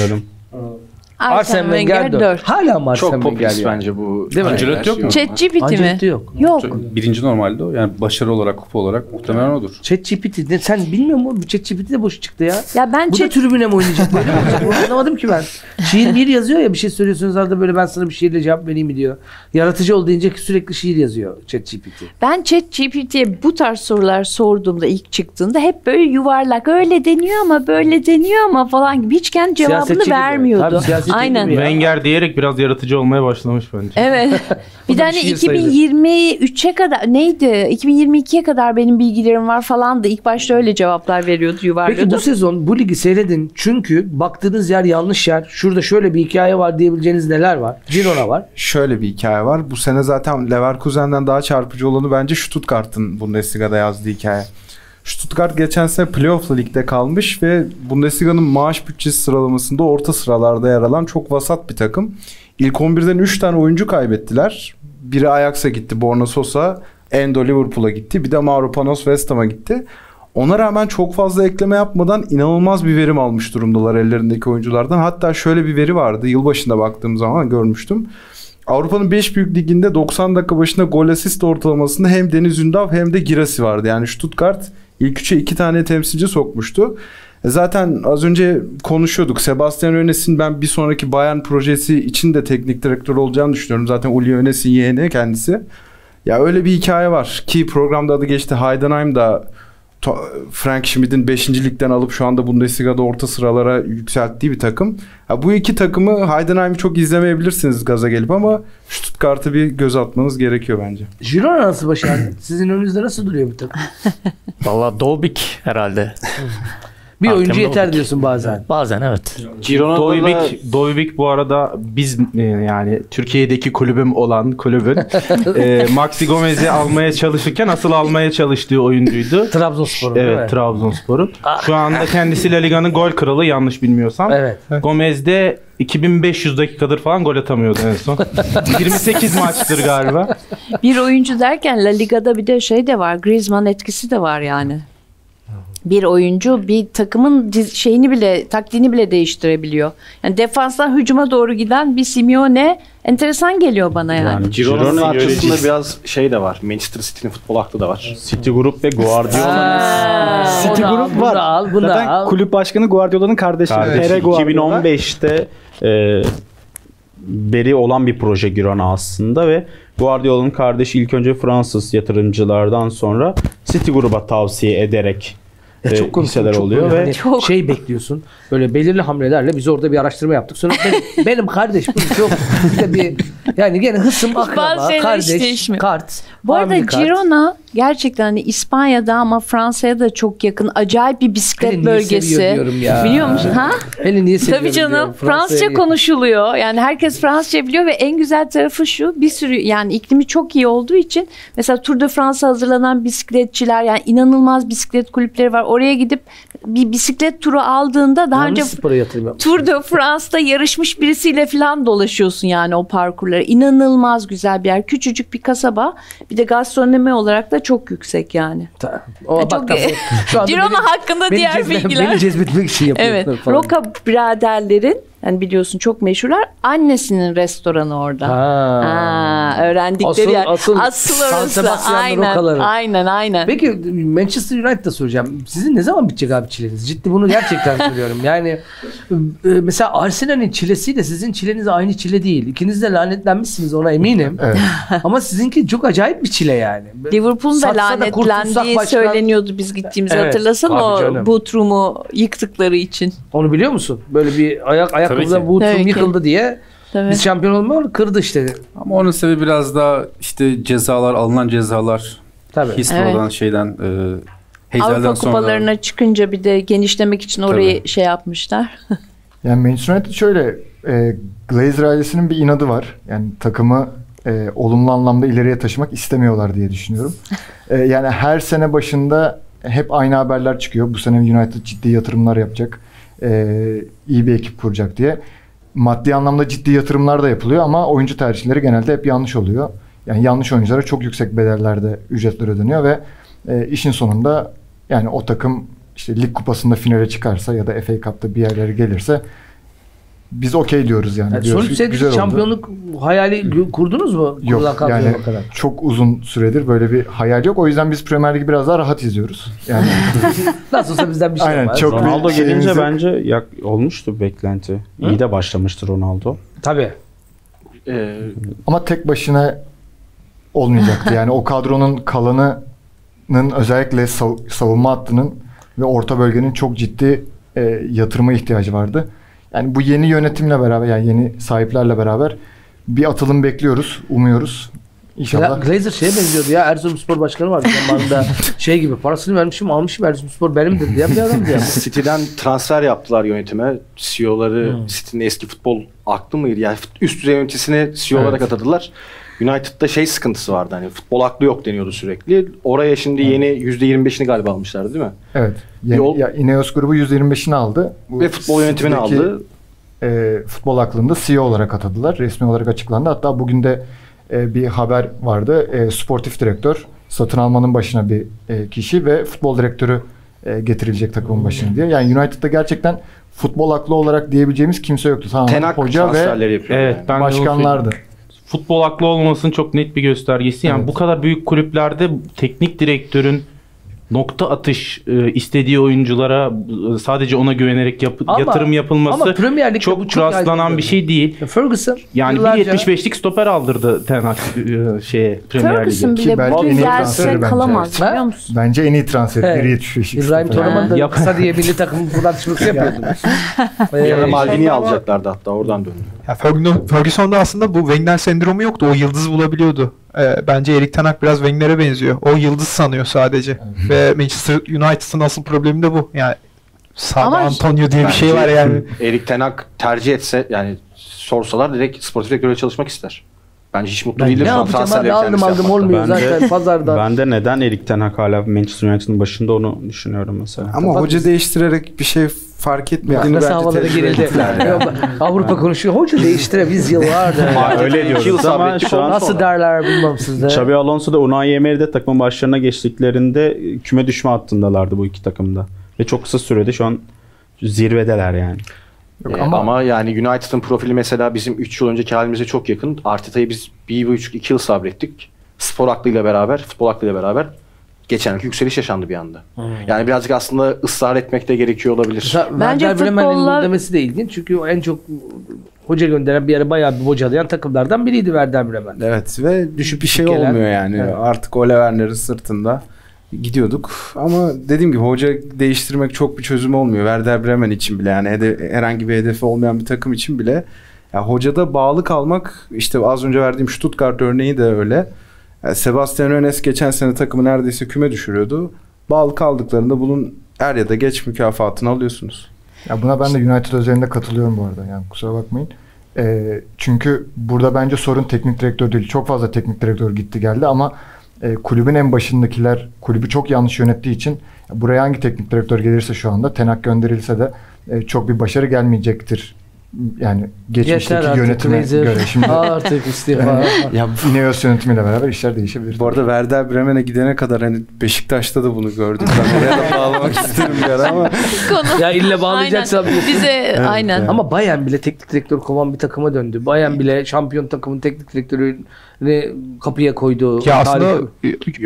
Arsene Wenger 4. Hala mı Arsene Çok Wenger popülist ya? bence bu. Değil mi? Ancelotti yok mu? ChatGPT mi? Ancelotti yok. Yok. Birinci normalde o. Yani başarı olarak, kupa olarak muhtemelen odur. ChatGPT ne sen bilmiyor musun? ChatGPT de boş çıktı ya. Ya ben Bu da chat tribüne mi oynayacak böyle mi olacak? Bunu anlamadım ki ben. Şiir bir yazıyor ya bir şey söylüyorsunuz arada böyle ben sana bir şiirle cevap vereyim mi diyor. Yaratıcı ol deyince sürekli şiir yazıyor ChatGPT. Ben ChatGPT'ye bu tarz sorular sorduğumda ilk çıktığında hep böyle yuvarlak öyle deniyor ama böyle deniyor ama falan gibi hiç kendi cevabını Siyasetçi gibi. vermiyordu. Tabii, Aynen. gibi ya. Wenger diyerek biraz yaratıcı olmaya başlamış bence. Evet. bir tane sayılır. 2023'e kadar neydi? 2022'ye kadar benim bilgilerim var falan da ilk başta öyle cevaplar veriyordu, Peki yuvarlıyordu. bu sezon bu ligi seyredin çünkü baktığınız yer yanlış yer. Şurada şöyle bir hikaye var diyebileceğiniz neler var? Girona var. Şöyle bir hikaye var. Bu sene zaten Leverkusen'den daha çarpıcı olanı bence Stuttgart'ın Bundesliga'da yazdığı hikaye. Stuttgart geçen sene playoff'la ligde kalmış ve Bundesliga'nın maaş bütçesi sıralamasında orta sıralarda yer alan çok vasat bir takım. İlk 11'den 3 tane oyuncu kaybettiler. Biri Ajax'a gitti, Borna Sosa, Endo Liverpool'a gitti. Bir de Mauro Panos West Ham'a gitti. Ona rağmen çok fazla ekleme yapmadan inanılmaz bir verim almış durumdalar ellerindeki oyunculardan. Hatta şöyle bir veri vardı. Yılbaşında baktığım zaman görmüştüm. Avrupa'nın 5 büyük liginde 90 dakika başına gol asist ortalamasında hem Deniz Ündav hem de Girasi vardı. Yani Stuttgart ilk üçe iki tane temsilci sokmuştu. E Zaten az önce konuşuyorduk. Sebastian Önes'in ben bir sonraki Bayern projesi için de teknik direktör olacağını düşünüyorum. Zaten Uli Önes'in yeğeni kendisi. Ya öyle bir hikaye var ki programda adı geçti. Heidenheim da Frank Schmidt'in 5. ligden alıp şu anda Bundesliga'da orta sıralara yükselttiği bir takım. Ha, bu iki takımı Heidenheim'i çok izlemeyebilirsiniz gaza gelip ama Stuttgart'a bir göz atmanız gerekiyor bence. Girona nasıl başardı? Sizin önünüzde nasıl duruyor bu takım? Valla Dolbik herhalde. Bir oyuncu Hakemde yeter diyorsun bazen. Bazen evet. Dovivik, Dovivik bu arada biz e, yani Türkiye'deki kulübüm olan kulübün e, Maxi Gomez'i almaya çalışırken asıl almaya çalıştığı oyuncuydu. Trabzonspor'un değil mi? Evet Trabzonspor'un. Şu anda kendisi La Liga'nın gol kralı yanlış bilmiyorsam. Evet. Gomez de 2500 dakikadır falan gol atamıyordu en son. 28 maçtır galiba. Bir oyuncu derken La Liga'da bir de şey de var. Griezmann etkisi de var yani. Bir oyuncu bir takımın şeyini bile taktiğini bile değiştirebiliyor. Yani defanstan hücuma doğru giden bir Simeone enteresan geliyor bana yani. Girona'nın Girona arkasında biraz şey de var. Manchester City'nin futbol aklı da var. City Grup ve Guardiola'nın City Bunu al, grup bunu var. al, bunu Zaten al. kulüp başkanı Guardiola'nın kardeşi. kardeşi. Pere Guardiola. 2015'te e, beri olan bir proje Girona aslında ve Guardiola'nın kardeşi ilk önce Fransız yatırımcılardan sonra City gruba tavsiye ederek Ya e, çok komik, hisseler çok oluyor ve hani şey bekliyorsun. Böyle belirli hamlelerle biz orada bir araştırma yaptık. Sonra benim, benim kardeş bunu çok bir bir yani gene hısım akraba, kardeş, kart. Bu arada kart. Girona gerçekten hani İspanya'da ama Fransa'ya da çok yakın acayip bir bisiklet niye bölgesi. ya. Biliyor musun? Ha? Beni niye Tabii canım. Fransızca konuşuluyor. Yani herkes Fransızca biliyor ve en güzel tarafı şu. Bir sürü yani iklimi çok iyi olduğu için mesela Tour de France'a hazırlanan bisikletçiler yani inanılmaz bisiklet kulüpleri var. Oraya gidip bir bisiklet turu aldığında daha Yanlış önce spora yatırım yapmış. Tour de France'da yarışmış birisiyle falan dolaşıyorsun yani o parkurları. İnanılmaz güzel bir yer. Küçücük bir kasaba. Bir de gastronomi olarak da çok yüksek yani. O, Ya bak, çok- Girona hakkında beni diğer cezbe- bilgiler. Beni cezbetmek için Evet. yapıyorsun falan. Roka biraderlerin yani biliyorsun çok meşhurlar. Annesinin restoranı orada. Ha. Ha, öğrendikleri Asıl- yer. asıl Asıl orası. Aynen, rokaları. aynen, aynen. Peki Manchester United'da soracağım. Sizin ne zaman bitecek abi çileniz? Ciddi bunu gerçekten söylüyorum. Yani e, mesela Arsenal'in çilesiyle sizin çileniz aynı çile değil. İkiniz de lanetlenmişsiniz ona eminim. Evet. Ama sizinki çok acayip bir çile yani. Liverpool'un da lanetlendiği başkan- söyleniyordu biz gittiğimizde Evet, hatırlasana tabii o. Butrumu yıktıkları için. Onu biliyor musun? Böyle bir ayak Tabii ayakkabıda ki. bu Tabii tüm ki. yıkıldı diye Tabii. biz şampiyon olmuyor kırdı işte. Ama onun sebebi biraz daha işte cezalar, alınan cezalar Tabii. Histro'dan şeyden e, Hezel'den Avrupa sonra. kupalarına çıkınca bir de genişlemek için orayı şey yapmışlar. Yani Manchester United şöyle e, Glazer ailesinin bir inadı var. Yani takımı e, olumlu anlamda ileriye taşımak istemiyorlar diye düşünüyorum. E, yani her sene başında hep aynı haberler çıkıyor. Bu sene United ciddi yatırımlar yapacak. E, iyi bir ekip kuracak diye. Maddi anlamda ciddi yatırımlar da yapılıyor ama oyuncu tercihleri genelde hep yanlış oluyor. Yani yanlış oyunculara çok yüksek bedellerde ücretler ödeniyor ve e, işin sonunda yani o takım işte lig kupasında finale çıkarsa ya da FA Cup'ta bir yerlere gelirse biz okey diyoruz yani. Yani Diyoruz, sonuç güzel oldu. şampiyonluk hayali kurdunuz mu? Yok yani bakarak. çok uzun süredir böyle bir hayal yok. O yüzden biz Premier Ligi biraz daha rahat izliyoruz. Yani Nasıl olsa bizden bir şey Aynen, var. çok Ronaldo gelince yok. bence yak, olmuştu beklenti. İyi de başlamıştı Ronaldo. Tabii. Ee, ama tek başına olmayacaktı. Yani o kadronun kalanının özellikle sav- savunma hattının ve orta bölgenin çok ciddi e, yatırıma ihtiyacı vardı. Yani bu yeni yönetimle beraber yani yeni sahiplerle beraber bir atılım bekliyoruz, umuyoruz. İnşallah. Ya Glazer şeye benziyordu ya. Erzurumspor başkanı vardı zamanında. şey gibi parasını vermişim almışım Erzurumspor benimdir diye bir adamdı ya. City'den transfer yaptılar yönetime. CEO'ları Hmm. City'nin eski futbol aklı mıydı? Yani üst düzey yöneticisini CEO olarak Evet. atadılar. United'da şey sıkıntısı vardı hani futbol aklı yok deniyordu sürekli. Oraya şimdi yeni %25'ini galiba almışlardı değil mi? Evet. Yeni, Yol- ya Ineos grubu %25'ini aldı. Bu Ve futbol yönetimini aldı. E, futbol aklında CEO olarak atadılar. Resmi olarak açıklandı. Hatta bugün de e, bir haber vardı. E, sportif direktör, satın almanın başına bir e, kişi ve futbol direktörü e, getirilecek takımın başına diye. Yani United'da gerçekten futbol aklı olarak diyebileceğimiz kimse yoktu. Tamamen Ten Hag hoca ve. Evet, yani. ben başkanlardı. Futbol aklı olmasının çok net bir göstergesi. Yani Evet. bu kadar büyük kulüplerde teknik direktörün nokta atış e, istediği oyunculara e, sadece ona güvenerek yap- Ama- yatırım yapılması ama Premier Lig'de çok, bu çok rastlanan bir şey değil. Ferguson Yani yıllarca- bir 75'lik stoper aldırdı Ten Hag e, şeye Premier Ferguson Lig'e. Ki bile iyi gelse bence. kalamaz biliyor musun? Bence en iyi transfer. Evet. 1.75. İbrahim Toraman da kısa diye milli takım buradan çıkması yapıyordu. Ya da Ee, Maldini'yi alacaklardı hatta oradan döndü. Ya Ferguson, Ferguson'da aslında bu Wenger sendromu yoktu. O yıldız bulabiliyordu. Ee, bence Erik Ten Hag biraz Wenger'e benziyor. O yıldız sanıyor sadece. Ve Manchester United'ın asıl problemi de bu. Yani Ama- Antonio diye bir şey var yani. Erik Ten Hag tercih etse yani sorsalar direkt sportif direktörle çalışmak ister. Bence hiç mutlu Ben değildir. ne yapacağım abi transferleri aldım aldım olmuyor Ben de- zaten pazarda. Ben de neden Erik Ten Hag hala Manchester United'ın başında onu düşünüyorum mesela. Ama hoca değiştirerek bir şey fark etmediğini Nasıl bence havalara tecrübe girildi. yani. Avrupa konuşuyor. Hoca değiştire biz yıllardır. Ha, öyle İki yıl diyoruz ama sabrettik, şu an Nasıl derler bilmem sizde. Xabi Alonso da Unai Emery de takımın başlarına geçtiklerinde küme düşme hattındalardı bu iki takımda. Ve çok kısa sürede şu an zirvedeler yani. Ee, ama... yani United'ın profili mesela bizim 3 yıl önceki halimize çok yakın. Arteta'yı biz 1,5-2 yıl sabrettik. Spor aklıyla beraber, futbol aklıyla beraber geçen yıl yükseliş yaşandı bir anda. Yani birazcık aslında ısrar etmek de gerekiyor olabilir. Mesela Bence Werder Bremen'in futbolla- demesi de ilginç. Çünkü o en çok hoca gönderen bir yere bayağı bir bocalayan takımlardan biriydi Werder Bremen. Evet ve düşük bir şey gelen- olmuyor yani. Evet. Artık Ole Werner'in sırtında gidiyorduk. Ama dediğim gibi hoca değiştirmek çok bir çözüm olmuyor. Werder Bremen için bile yani hede- herhangi bir hedefi olmayan bir takım için bile ya hocada bağlı kalmak işte az önce verdiğim Stuttgart örneği de öyle. Yani Sebastian Hoeneß geçen sene takımı neredeyse küme düşürüyordu. Bağlı kaldıklarında bunun er ya da geç mükafatını alıyorsunuz. Ya buna ben de United özelinde katılıyorum bu arada. Yani kusura bakmayın. Ee, çünkü burada bence sorun teknik direktör değil. Çok fazla teknik direktör gitti geldi ama e, kulübün en başındakiler kulübü çok yanlış yönettiği için buraya hangi teknik direktör gelirse şu anda Tenak gönderilse de e, çok bir başarı gelmeyecektir. Yani geçmişteki Yeter artık yönetime göre şimdi Artık istifa. ya Ineos yönetimiyle beraber işler değişebilir. Bu arada Werder Bremen'e gidene kadar hani Beşiktaş'ta da bunu gördük. Ben oraya da bağlamak isterim bir ara ama Konu. ya illa bağlayacaksan Aynen. Bize aynen. Ama Bayern bile teknik direktör kovan bir takıma döndü. Bayern bile şampiyon takımın teknik direktörünü kapıya koydu. Ya aslında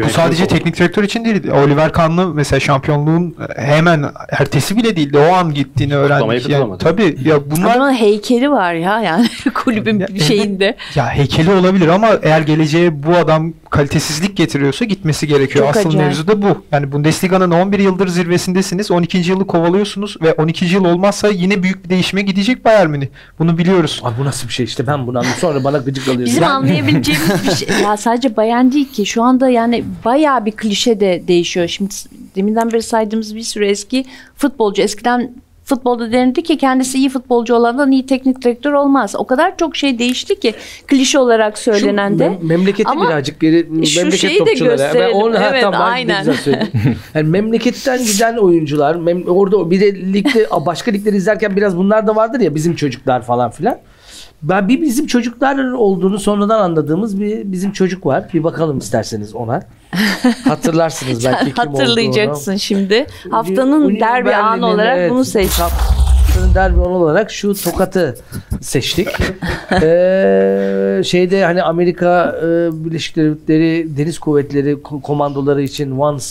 bu sadece teknik direktör için değil. Oliver Kahn'lı mesela şampiyonluğun hemen ertesi bile değildi. O an gittiğini öğrendik. Yani, tabii ya bunlar Adamın heykeli var ya yani kulübün bir şeyinde. ya heykeli olabilir ama eğer geleceğe bu adam kalitesizlik getiriyorsa gitmesi gerekiyor. Çok Asıl acayip. mevzu da bu. Yani Bundesliga'nın 11 yıldır zirvesindesiniz. 12. yılı kovalıyorsunuz ve 12. yıl olmazsa yine büyük bir değişime gidecek Bayern Münih. Bunu biliyoruz. Abi bu nasıl bir şey işte ben bunu anladım. Sonra bana gıcık alıyor. Bizim anlayabileceğimiz bir şey. Ya sadece bayan değil ki. Şu anda yani bayağı bir klişe de değişiyor. Şimdi deminden beri saydığımız bir sürü eski futbolcu. Eskiden futbolda denirdi ki kendisi iyi futbolcu olandan iyi teknik direktör olmaz. O kadar çok şey değişti ki klişe olarak söylenen de. Mem- memleketi Ama birazcık geri şu memleket topçuları. Ben onu, ha, Evet, tamam, ben de aynen. yani memleketten giden oyuncular mem- orada bir de ligde başka ligleri izlerken biraz bunlar da vardır ya bizim çocuklar falan filan. Ben bir bizim çocuklar olduğunu sonradan anladığımız bir bizim çocuk var. Bir bakalım isterseniz ona. Hatırlarsınız belki kim olduğunu. hatırlayacaksın şimdi. Haftanın Union derbi Berlin'in, anı olarak evet, bunu seç. haftanın derbi anı olarak şu tokatı seçtik. Ee, şeyde hani Amerika e, Birleşik Devletleri Deniz Kuvvetleri ko- komandoları için once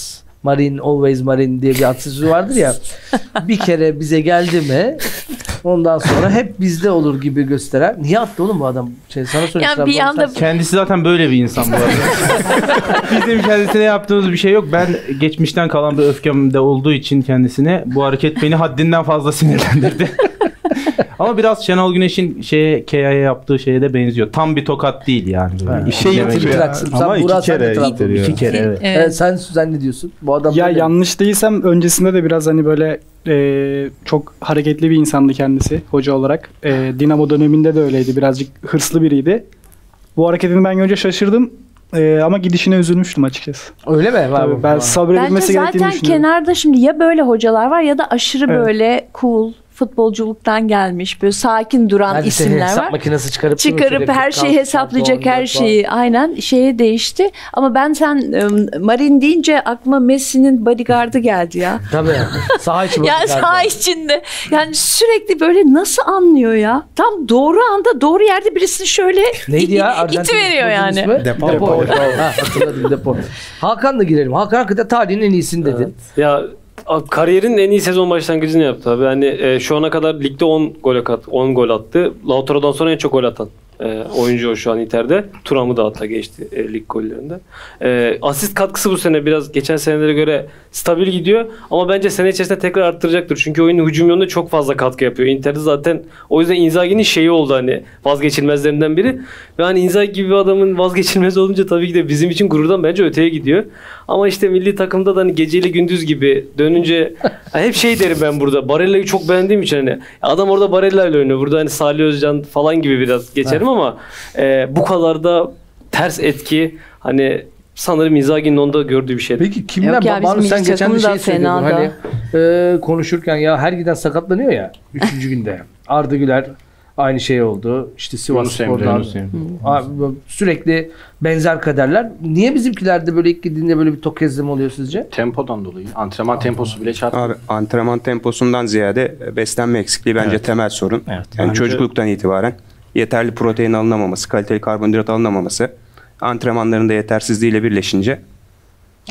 Marine always Marine diye bir atasözü vardır ya. bir kere bize geldi mi ondan sonra hep bizde olur gibi gösteren. Niye attı oğlum bu adam? Şey, sana söyleyeyim. bir anda- Kendisi zaten böyle bir insan bu arada. Bizim kendisine yaptığımız bir şey yok. Ben geçmişten kalan bir öfkemde olduğu için kendisine bu hareket beni haddinden fazla sinirlendirdi. Ama biraz Şenol Güneş'in şeye KA'ya yaptığı şeye de benziyor. Tam bir tokat değil yani. Şey ya. Sen Ama iki Burak, kere Trabzon. ittiriyor. İki kere evet. Evet, sen sen ne diyorsun? Bu adam Ya böyle- yanlış değilsem öncesinde de biraz hani böyle e, çok hareketli bir insandı kendisi hoca olarak. E, Dinamo döneminde de öyleydi. Birazcık hırslı biriydi. Bu hareketini ben önce şaşırdım. E, ama gidişine üzülmüştüm açıkçası. Öyle mi? Var Tabii, ben sabredilmesi Bence gerektiğini zaten düşünüyorum. kenarda şimdi ya böyle hocalar var ya da aşırı Evet. böyle cool futbolculuktan gelmiş böyle sakin duran seni isimler hesap var. makinesi çıkarıp Çıkarıp her şeyi hesaplayacak her şeyi aynen şeye değişti. Ama ben sen Marin deyince aklıma Messi'nin bodyguardı geldi ya. Tabii. Saha içi ya bodyguardı. saha içinde yani sürekli böyle nasıl anlıyor ya? Tam doğru anda doğru yerde birisini şöyle Neydi ya? iti Arjantin veriyor yani. ismi? Depo. Depo. ha, hatırladım Depo. Hakan'la girelim. Hakan hakikaten tarihin en iyisini dedin. Ya kariyerinin en iyi sezon başlangıcını yaptı abi. Hani e, şu ana kadar ligde 10 gol at, 10 gol attı. Lautaro'dan sonra en çok gol atan. E, oyuncu o şu an Inter'de. Turam'ı da hatta geçti e, lig gollerinde. E, asist katkısı bu sene biraz geçen senelere göre stabil gidiyor. Ama bence sene içerisinde tekrar arttıracaktır. Çünkü oyunun hücum yönünde çok fazla katkı yapıyor. Inter'de zaten o yüzden Inzaghi'nin şeyi oldu hani vazgeçilmezlerinden biri. Ve hani Inzaghi gibi bir adamın vazgeçilmez olunca tabii ki de bizim için gururdan bence öteye gidiyor. Ama işte milli takımda da hani geceyle gündüz gibi dönünce hep şey derim ben burada. Barella'yı çok beğendiğim için hani adam orada Barella ile oynuyor. Burada hani Salih Özcan falan gibi biraz geçerim ama e, bu kadar da ters etki hani sanırım Inzaghi'nin onda gördüğü bir şey. Peki kimler? Yok ya, Banu bizim sen geçen bir şey söylüyordun. Hani e, konuşurken ya her giden sakatlanıyor ya. Üçüncü günde. Arda Güler aynı şey oldu. İşte Sivas Spor'dan. Yunus Emre. Abi, sürekli benzer kaderler. Niye bizimkilerde böyle ilk gittiğinde böyle bir tokezleme oluyor sizce? Tempodan dolayı. Antrenman temposu bile çarptı. Abi antrenman temposundan ziyade beslenme eksikliği bence Evet. temel sorun. Evet. Yani Bence- çocukluktan itibaren yeterli protein alınamaması, kaliteli karbonhidrat alınamaması antrenmanlarında yetersizliğiyle birleşince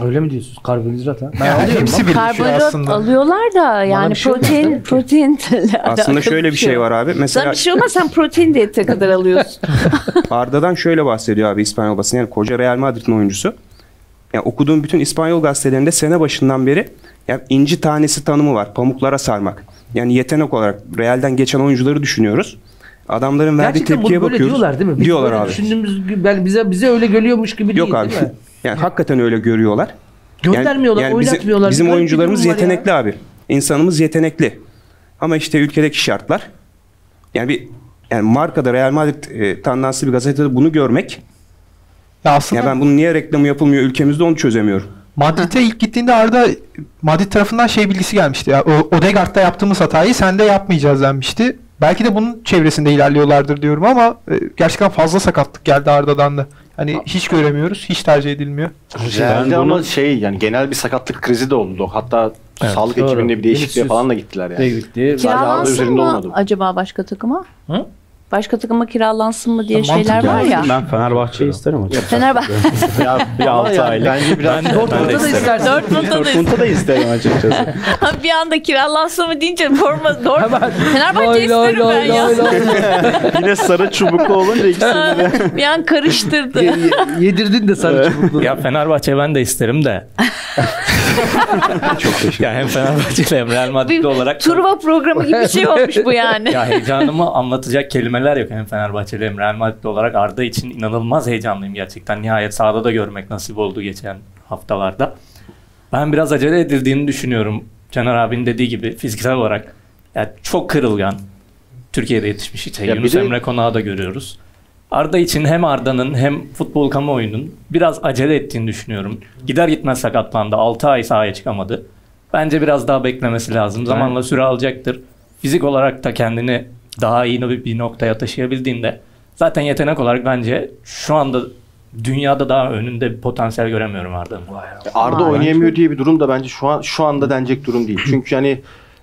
Öyle mi diyorsunuz? Karbonhidrat ha? Ben Yani alıyorum hepsi Karbonhidrat aslında. alıyorlar da yani bir şey olmaz protein mi? protein aslında şöyle bir şey var abi. Sana Mesela bir şey olmaz sen protein de yeteri kadar alıyorsun. Arda'dan şöyle bahsediyor abi İspanyol basını. Yani koca Real Madrid'in oyuncusu. Yani okuduğum bütün İspanyol gazetelerinde sene başından beri yani inci tanesi tanımı var. Pamuklara sarmak. Yani yetenek olarak Real'den geçen oyuncuları düşünüyoruz. Adamların verdiği Gerçekten tepkiye bakıyoruz. diyorlar değil mi? Biz diyorlar abi. Düşündüğümüz gibi ben bize bize öyle geliyormuş gibi Yok değil abi. değil mi? Yani hakikaten öyle görüyorlar. Göndermiyorlar, bizim- oynatmıyorlar. Bizim, bir oyuncularımız var ya. yetenekli abi. İnsanımız yetenekli. Ama işte ülkedeki şartlar yani bir yani markada Real Madrid e, tandanslı bir gazetede bunu görmek Ya aslında ya ben bunun niye reklamı yapılmıyor ülkemizde onu çözemiyorum. Madrid'e ilk gittiğinde Arda Madrid tarafından şey bilgisi gelmişti. Ya, o Odegaard'da yaptığımız hatayı sen de yapmayacağız denmişti. Belki de bunun çevresinde ilerliyorlardır diyorum ama e, gerçekten fazla sakatlık geldi Arda'dan da. Hani hiç göremiyoruz, hiç tercih edilmiyor. Realde Ben ama bunu- şey yani genel bir sakatlık krizi de oldu. Hatta Evet, sağlık doğru. ekibinde bir değişikliğe Vinicius falan da gittiler yani. De gitti. Hala Kiralansın üzerinde mı olmadı. acaba başka takıma? Hı? Başka takıma kiralansın mı diye Ya şeyler var ya. Ben Fenerbahçe'yi isterim açıkçası. Fenerbahçe. ya, Bir ama altı yani aylık. Bence biraz Ben de- Dortmund'da da isterim. istersin. Dortmund'da da Dortmund'da da isterim açıkçası. bir anda kiralansın mı deyince forma doğru. Hemen. Fenerbahçe isterim ben ya. Yine sarı çubuklu olunca ikisini de. bir an karıştırdı. Ye- ye- Yedirdin de sarı çubuklu. Ya Fenerbahçe ben de isterim de. Çok teşekkür Ya hem Fenerbahçeli hem Real Madridli Bir olarak Turva programı gibi bir şey olmuş bu yani. ya heyecanımı anlatacak kelimeler yok. Hem Fenerbahçeli hem Real Madridli olarak Arda için inanılmaz heyecanlıyım gerçekten. Nihayet sahada da görmek nasip oldu geçen haftalarda. Ben biraz acele edildiğini düşünüyorum. Caner abinin dediği gibi fiziksel olarak. Yani çok kırılgan. Türkiye'de yetişmiş işte. Ya Yunus de- Emre Konağı da görüyoruz. Arda için hem Arda'nın hem futbol kamuoyunun biraz acele ettiğini düşünüyorum. Gider gitmez sakatlandı. 6 ay sahaya çıkamadı. Bence biraz daha beklemesi lazım. Zamanla süre alacaktır. Fizik olarak da kendini daha iyi bir, bir noktaya taşıyabildiğinde zaten yetenek olarak bence şu anda dünyada daha önünde bir potansiyel göremiyorum Arda'nın. Arda Vay. oynayamıyor diye bir durum da bence şu an şu anda denecek durum değil. Çünkü hani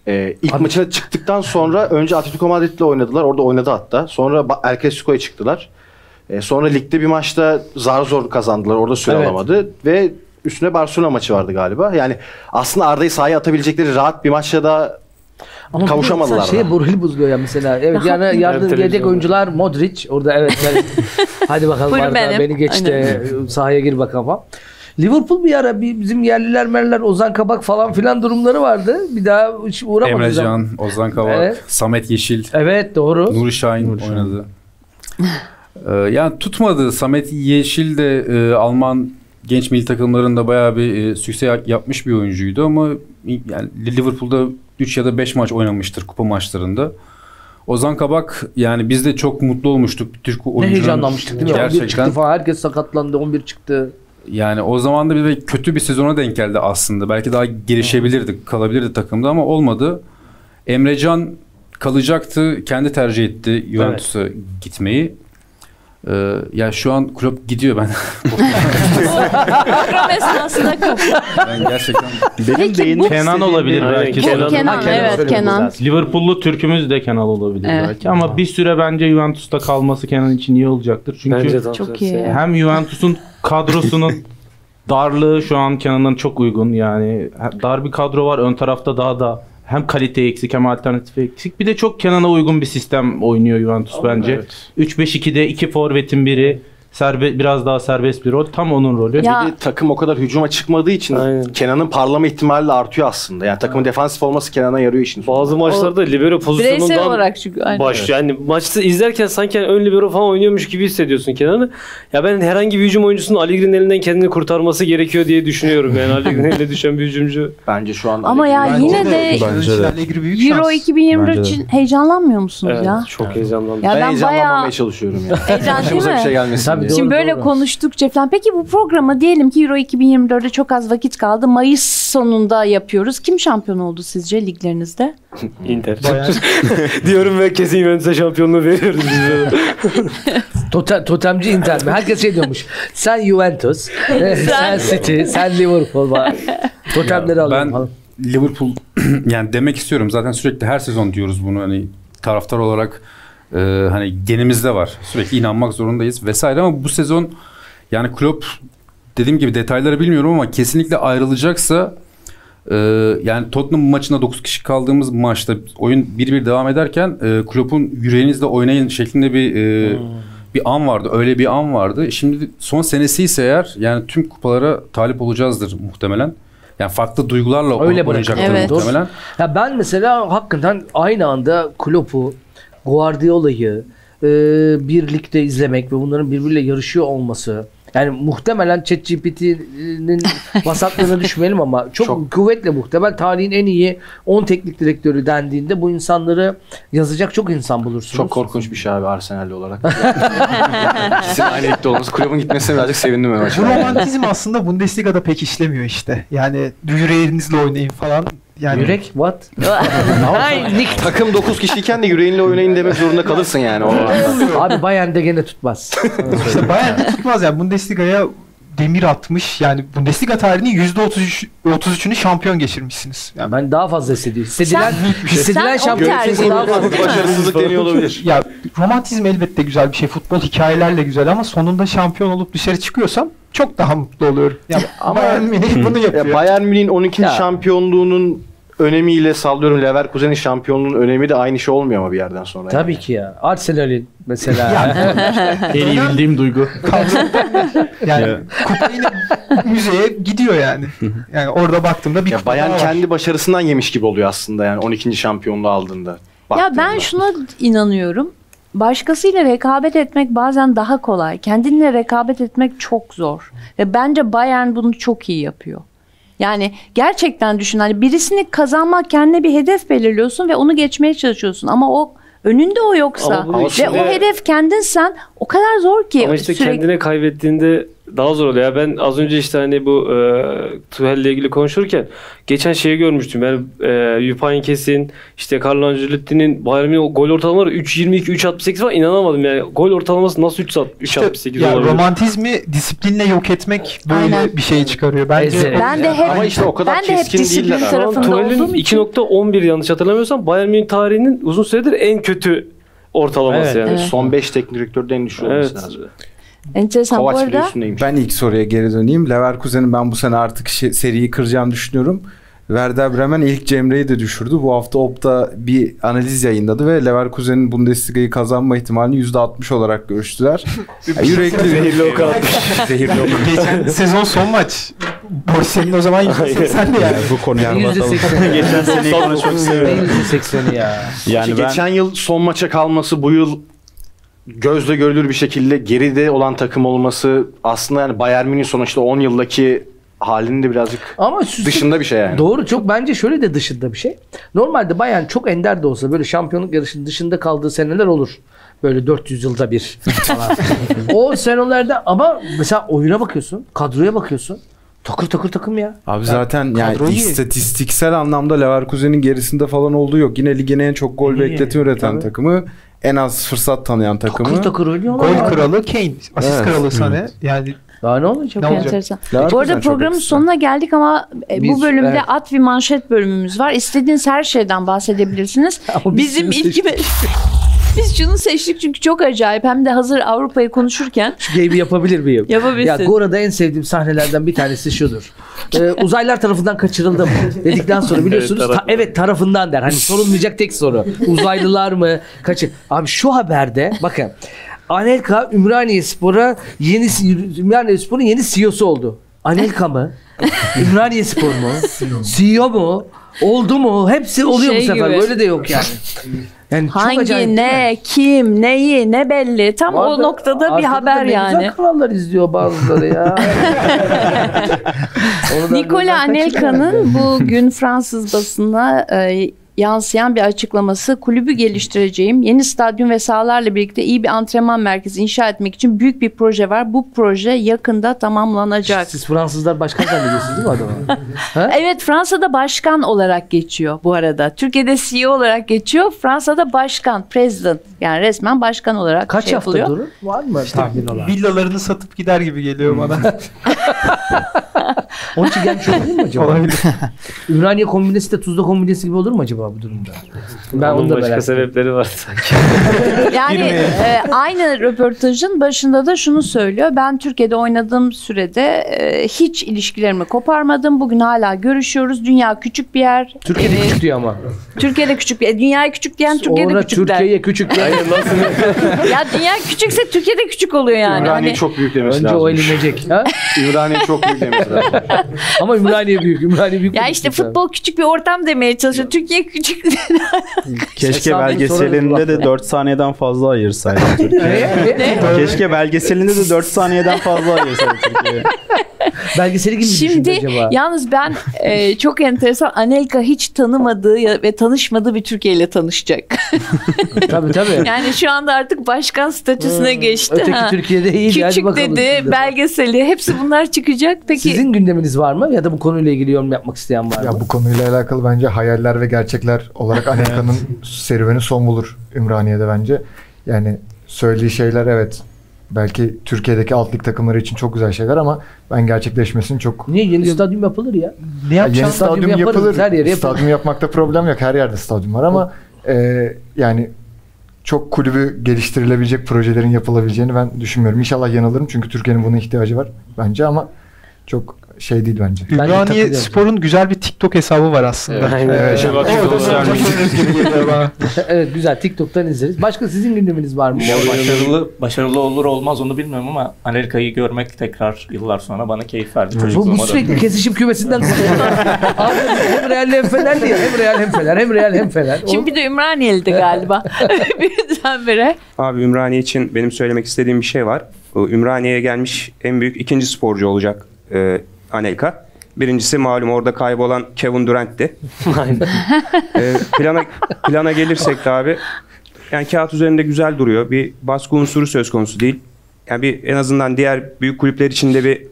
e, ilk maçına çıktıktan sonra önce Atletico Madrid'le oynadılar. Orada oynadı hatta. Sonra El Clasico'ya çıktılar. E, sonra ligde bir maçta zar zor kazandılar. Orada süre Evet. alamadı ve üstüne Barcelona maçı vardı galiba. Yani aslında Arda'yı sahaya atabilecekleri rahat bir maçla da Ama Kavuşamadılar da. morali bozuluyor ya mesela. Evet Ya yani yardım Evet, yedek oyuncular Modric orada evet ben, hadi bakalım Buyurun Arda beni geç de sahaya gir bakalım. falan. Liverpool bir ara bir bizim yerliler merler Ozan Kabak falan filan durumları vardı. Bir daha hiç uğramadı. Emrecan, Ozan Kabak, Evet. Samet Yeşil, Evet doğru. Nuri Şahin oynadı. Ee, yani tutmadı. Samet Yeşil de e, Alman genç milli takımlarında bayağı bir e, sükse yapmış bir oyuncuydu ama yani Liverpool'da 3 ya da 5 maç oynamıştır kupa maçlarında. Ozan Kabak yani biz de çok mutlu olmuştuk Türk Ne oyuncunun. heyecanlanmıştık değil mi? 11 Gerçekten. çıktı falan. Herkes sakatlandı. 11 çıktı. Yani o zaman da bir de kötü bir sezona denk geldi aslında. Belki daha gelişebilirdi, kalabilirdi takımda ama olmadı. Emrecan kalacaktı, kendi tercih etti Juventus'a gitmeyi. Ee, ya şu an Klopp gidiyor ben. Program esnasında ben gerçekten Benim Peki bu- Kenan olabilir belki. Kenan. Kenan, Kenan evet Kenan. Liverpool'lu Türk'ümüz de Kenan olabilir Evet. belki ama bir süre bence Juventus'ta kalması Kenan için iyi olacaktır. Çünkü Çok iyi. hem Juventus'un kadrosunun darlığı şu an Kenan'ın çok uygun yani dar bir kadro var ön tarafta daha da hem kalite eksik hem alternatif eksik. Bir de çok Kenan'a uygun bir sistem oynuyor Juventus bence. 3-5-2'de iki forvetin biri serbe biraz daha serbest bir rol. Tam onun rolü. Ya- Bir de takım o kadar hücuma çıkmadığı için Kenan'ın parlama ihtimali de artıyor aslında. Yani takımın defansif olması Kenan'a yarıyor işin sonunda. Bazı maçlarda libero pozisyonundan olarak çünkü. aynen. başlıyor. Yani maçta izlerken sanki ön libero falan oynuyormuş gibi hissediyorsun Kenan'ı. Ya ben herhangi bir hücum oyuncusunun Allegri'nin elinden kendini kurtarması gerekiyor diye düşünüyorum. Yani Allegri'nin eline düşen bir hücumcu. Bence şu an Ama ya yine de Bence de. Allegri büyük Euro şans. 2024 Bence de. için heyecanlanmıyor musunuz Evet, ya? çok heyecanlandım. Ya ben, ben heyecanlanmamaya bayağı çalışıyorum ya. Heyecan değil mi? bir şey gelmesin Tabii diye. doğru, Şimdi böyle doğru. konuştukça falan. Peki bu programa diyelim ki Euro 2024'e çok az vakit kaldı. Mayıs sonunda yapıyoruz. Kim şampiyon oldu sizce liglerinizde? Inter. Diyorum ve kesin Juventus'a şampiyonluğu veriyoruz biz. Totem, totemci Inter mi? Herkes şey diyormuş. Sen Juventus, sen City, sen Liverpool var. Totemleri alalım. Ben falan. Liverpool yani demek istiyorum zaten sürekli her sezon diyoruz bunu hani taraftar olarak e, hani genimizde var. Sürekli inanmak zorundayız vesaire ama bu sezon yani Klopp dediğim gibi detayları bilmiyorum ama kesinlikle ayrılacaksa e, yani Tottenham maçında 9 kişi kaldığımız maçta oyun 1-1 devam ederken e, Klopp'un yüreğinizle oynayın şeklinde bir e, bir an vardı. Öyle bir an vardı. Şimdi son senesi ise eğer yani tüm kupalara talip olacağızdır muhtemelen. Yani farklı duygularla Öyle oynayacaktır. Evet. muhtemelen. Ya ben mesela hakikaten aynı anda Klopp'u, Guardiola'yı e, birlikte izlemek ve bunların birbiriyle yarışıyor olması yani muhtemelen ChatGPT'nin vasatlığına düşmeyelim ama çok, kuvvetle muhtemel tarihin en iyi 10 teknik direktörü dendiğinde bu insanları yazacak çok insan bulursunuz. Çok korkunç bir şey abi Arsenal'li olarak. İkisinin aynı ligde olması. Kulübün gitmesine birazcık sevindim ben Bu romantizm aslında Bundesliga'da pek işlemiyor işte. Yani yüreğinizle oynayın falan. Yani Yürek what? Ay, Nick. Takım 9 kişiyken de yüreğinle oynayın demek zorunda kalırsın yani. O anda. Abi Bayern'de gene tutmaz. işte Bayern de tutmaz yani Bundesliga'ya demir atmış. Yani Bundesliga tarihinin %33 33'ünü şampiyon geçirmişsiniz. Yani ben daha fazla hissediyorum. Hissedilen, hissedilen Sen o şampiyonluk daha fazla. Başarısızlık deniyor olabilir. ya romantizm elbette güzel bir şey. Futbol hikayelerle güzel ama sonunda şampiyon olup dışarı çıkıyorsam çok daha mutlu oluyorum. Yani ama Bayern Münih bunu yapıyor. Ya Bayern Münih'in 12. Ya. şampiyonluğunun önemiyle sallıyorum Leverkusen'in şampiyonluğunun önemi de aynı şey olmuyor ama bir yerden sonra. Tabii ki ya. Arsenal'in mesela. En iyi bildiğim duygu. Yani kupa yine müzeye gidiyor yani. Yani orada baktığımda bir Ya kupa var. kendi başarısından yemiş gibi oluyor aslında yani 12. şampiyonluğu aldığında. Ya baktığında. ben şuna inanıyorum. Başkasıyla rekabet etmek bazen daha kolay. Kendinle rekabet etmek çok zor. Ve bence Bayern bunu çok iyi yapıyor. Yani gerçekten düşün hani birisini kazanmak kendine bir hedef belirliyorsun ve onu geçmeye çalışıyorsun. Ama o önünde o yoksa ve işte- o hedef kendinsen o kadar zor ki Ama işte sürekli kendine kaybettiğinde daha zor oluyor. Ya ben az önce işte hani bu e, Tuhel'le ilgili konuşurken geçen şeyi görmüştüm. Yani e, Yupain Kesin, işte Carlo Ancelotti'nin Bayern Münih gol ortalamaları 3.22, 3.68 var. İnanamadım yani. Gol ortalaması nasıl 3.68 ya olabilir? romantizmi disiplinle yok etmek böyle Aynen. bir şey çıkarıyor. Bence Ezerek. ben de hep Ama işte o kadar ben de hep disiplin tarafında Tuhel'in olduğum için 2.11 yanlış hatırlamıyorsam Bayern Münih tarihinin uzun süredir en kötü ortalaması Evet. yani. Evet. Son 5 teknik direktörde en düşük olması Evet. lazım. Enteresan bu Kovac bile arada. Ben ilk soruya geri döneyim. Leverkusen'in ben bu sene artık şey- seriyi kıracağını düşünüyorum. Werder Bremen ilk Cemre'yi de düşürdü. Bu hafta Opta bir analiz yayınladı ve Leverkusen'in Bundesliga'yı kazanma ihtimalini %60 olarak görüştüler. Ya yürekli Zehirli ok atmış. Zehirli ok. geçen sezon son maç. Borussia'nın o zaman sen de yani. Bu konuya %80. Geçen seneyi konuşmak istiyorum. %80'i ya. Yani ben geçen yıl son maça kalması bu yıl gözle görülür bir şekilde geride olan takım olması aslında yani Bayern Münih sonuçta 10 yıldaki halinin de birazcık Ama dışında bir şey yani. Doğru çok bence şöyle de dışında bir şey. Normalde Bayern çok ender de olsa böyle şampiyonluk yarışının dışında kaldığı seneler olur. Böyle 400 yılda bir falan. o senelerde ama mesela oyuna bakıyorsun, kadroya bakıyorsun. Takır takır takım ya. Abi zaten yani kadro iyi. istatistiksel anlamda Leverkusen'in gerisinde falan olduğu yok. Yine ligin en çok gol İyi, bekleti üreten tabii. takımı. En az fırsat tanıyan takımı. Takır takır oynuyorlar. Gol ya. kralı Kane. Asist Evet. kralı Sané. Yani Daha ne olacak? Ne olacak? enteresan. Leverkusen Bu arada çok programın ekstra. sonuna geldik ama e, Biz- bu bölümde evet. at ve manşet bölümümüz var. İstediğiniz her şeyden bahsedebilirsiniz. Ama biz Bizim sizi ilk Biz şunu seçtik çünkü çok acayip. Hem de hazır Avrupa'yı konuşurken Şu game'i yapabilir miyim? Yapabilirsin. Ya Gora'da en sevdiğim sahnelerden bir tanesi şudur. Ee, uzaylılar tarafından kaçırıldım dedikten sonra biliyorsunuz Evet, ta- tarafından. evet tarafından der. Hani sorulmayacak tek soru. Uzaylılar mı? Kaçır. Abi şu haberde bakın. Anelka Ümraniye Spor'a yeni Ümraniye Spor'un yeni CEO'su oldu. Anelka mı? Ümraniye Spor mu? CEO mu? Oldu mu? Hepsi oluyor Şey bu sefer. gibi. Böyle de yok yani. Yani hangi acayip ne kim neyi ne belli. Tam o Vardı- noktada bir haber ne yani. Güzel kanallar izliyor bazıları ya. Gözden Anelka'nın bugün Fransız basına e, yansıyan bir açıklaması kulübü geliştireceğim. Yeni stadyum ve sahalarla birlikte iyi bir antrenman merkezi inşa etmek için büyük bir proje var. Bu proje yakında tamamlanacak. Siz Fransızlar başkan zannediyorsunuz değil mi adamı? Evet Fransa'da başkan olarak geçiyor bu arada. Türkiye'de CEO olarak geçiyor. Fransa'da başkan, president yani resmen başkan olarak Kaç şey hafta yapılıyor. durur? Var mı tahmin olarak? Villalarını satıp gider gibi geliyor bana. Onun için gelmiş olabilir mi acaba? Olabilir. Ümraniye kombinesi de Tuzla kombinesi gibi olur mu acaba bu durumda? Ben Onun onu da başka merak ediyorum. sebepleri var sanki. Yani e, aynı röportajın başında da şunu söylüyor. Ben Türkiye'de oynadığım sürede e, hiç ilişkilerimi koparmadım. Bugün hala görüşüyoruz. Dünya küçük bir yer. Türkiye'de E, küçük diyor ama. Türkiye'de küçük bir yer. Dünyaya küçük diyen Türkiye'de Sonra küçük der. Türkiye'ye küçük diye. Ya dünya küçükse Türkiye'de küçük oluyor yani. Ümraniye Hani- çok büyük demesi Önce lazım. o elinecek. Ha? Ümraniye çok büyük demesi lazım. Ama Ümraniye büyük. Ümraniye büyük. Ya işte futbol küçük bir ortam demeye çalışıyor. Türkiye küçük. Keşke belgeselinde de 4 saniyeden fazla ayırsaydı Türkiye. Keşke belgeselinde de 4 saniyeden fazla ayırsaydı Türkiye. Belgeseli gibi Şimdi acaba? yalnız ben e, çok enteresan Anelka hiç tanımadığı ve tanışmadığı bir Türkiye ile tanışacak. tabii tabii. yani şu anda artık başkan statüsüne geçti. Öteki ha. Türkiye'de. Hadi Küçük dedi, belgeseli hepsi bunlar çıkacak. Peki Sizin gündeminiz var mı? Ya da bu konuyla ilgili yorum yapmak isteyen var mı? Ya bu konuyla alakalı bence hayaller ve gerçekler olarak Anelka'nın serüveni son bulur Ümraniye'de bence. Yani söylediği şeyler evet belki Türkiye'deki alt lig takımları için çok güzel şeyler ama ben gerçekleşmesini çok Niye yeni stadyum yapılır ya? Ne Ya yapacağız? yeni stadyum yaparız, yapılır. Her yere yapılır. Stadyum yapmakta problem yok. Her yerde stadyum var ama e, yani çok kulübü geliştirilebilecek projelerin yapılabileceğini ben düşünmüyorum. İnşallah yanılırım çünkü Türkiye'nin buna ihtiyacı var bence ama çok şey değil bence. Ümraniye. Spor'un güzel bir TikTok hesabı var aslında. Evet. Söyleyeceğiz gibi geliyor bana. evet güzel. TikTok'tan izleriz. Başka sizin gündeminiz var mı? Başarılı, başarılı olur olmaz onu bilmiyorum ama Amerika'yı görmek tekrar yıllar sonra bana keyif verdi. Bu, bu Çocukluğuma sürekli kesişim kümesinden Abi hem Real hem Fener diye. Hem Real hem Fener. Hem Real hem Fener. Şimdi bir de Ümraniyeli'de galiba. Birdenbire. Abi Ümraniye için benim söylemek istediğim bir şey var. O Ümraniye'ye gelmiş en büyük ikinci sporcu olacak e, Anelka. Birincisi malum orada kaybolan Kevin Durant'ti. E, plana, plana gelirsek de abi yani kağıt üzerinde güzel duruyor. Bir baskı unsuru söz konusu değil. Yani bir en azından diğer büyük kulüpler içinde bir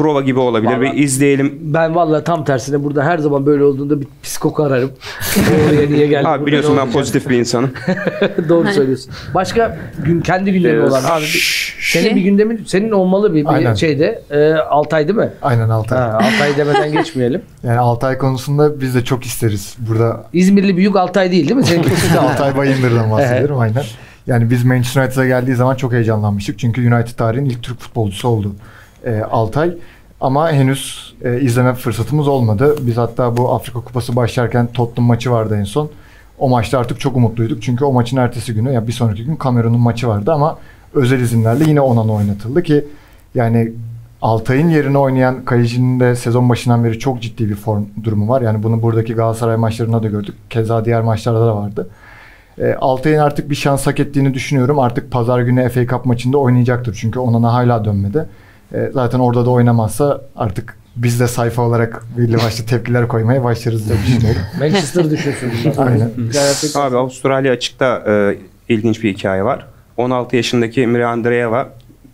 prova gibi olabilir. Vallahi- Bir izleyelim. Ben vallahi tam tersine burada her zaman böyle olduğunda bir psikok ararım. Oraya niye geldi? Abi biliyorsun ben pozitif bir insanım. Doğru söylüyorsun. Başka gün kendi gündemi Evet. olan abi bir- senin bir gündemin senin olmalı bir, bir Aynen. şeyde e, Altay değil mi? Aynen Altay. Ha, Altay demeden geçmeyelim. Yani Altay konusunda biz de çok isteriz. Burada İzmirli büyük Altay değil değil mi? Senin Altay Bayındır'dan bahsediyorum aynen. Yani biz Manchester United'a geldiği zaman çok heyecanlanmıştık. Çünkü United tarihin ilk Türk futbolcusu oldu e, Altay. Ama henüz e, izleme fırsatımız olmadı. Biz hatta bu Afrika Kupası başlarken Tottenham maçı vardı en son. O maçta artık çok umutluyduk. Çünkü o maçın ertesi günü ya bir sonraki gün Kamerun'un maçı vardı ama özel izinlerle yine Onana oynatıldı ki yani Altay'ın yerine oynayan kalecinin de sezon başından beri çok ciddi bir form durumu var. Yani bunu buradaki Galatasaray maçlarında da gördük. Keza diğer maçlarda da vardı. E, Altay'ın artık bir şans hak ettiğini düşünüyorum. Artık pazar günü FA Cup maçında oynayacaktır. Çünkü Onana hala dönmedi. E, zaten orada da oynamazsa artık biz de sayfa olarak belli başlı tepkiler koymaya başlarız diye düşünüyorum. Manchester düşüyorsun. Aynen. Abi Avustralya açıkta e, ilginç bir hikaye var. 16 yaşındaki Mira Andreeva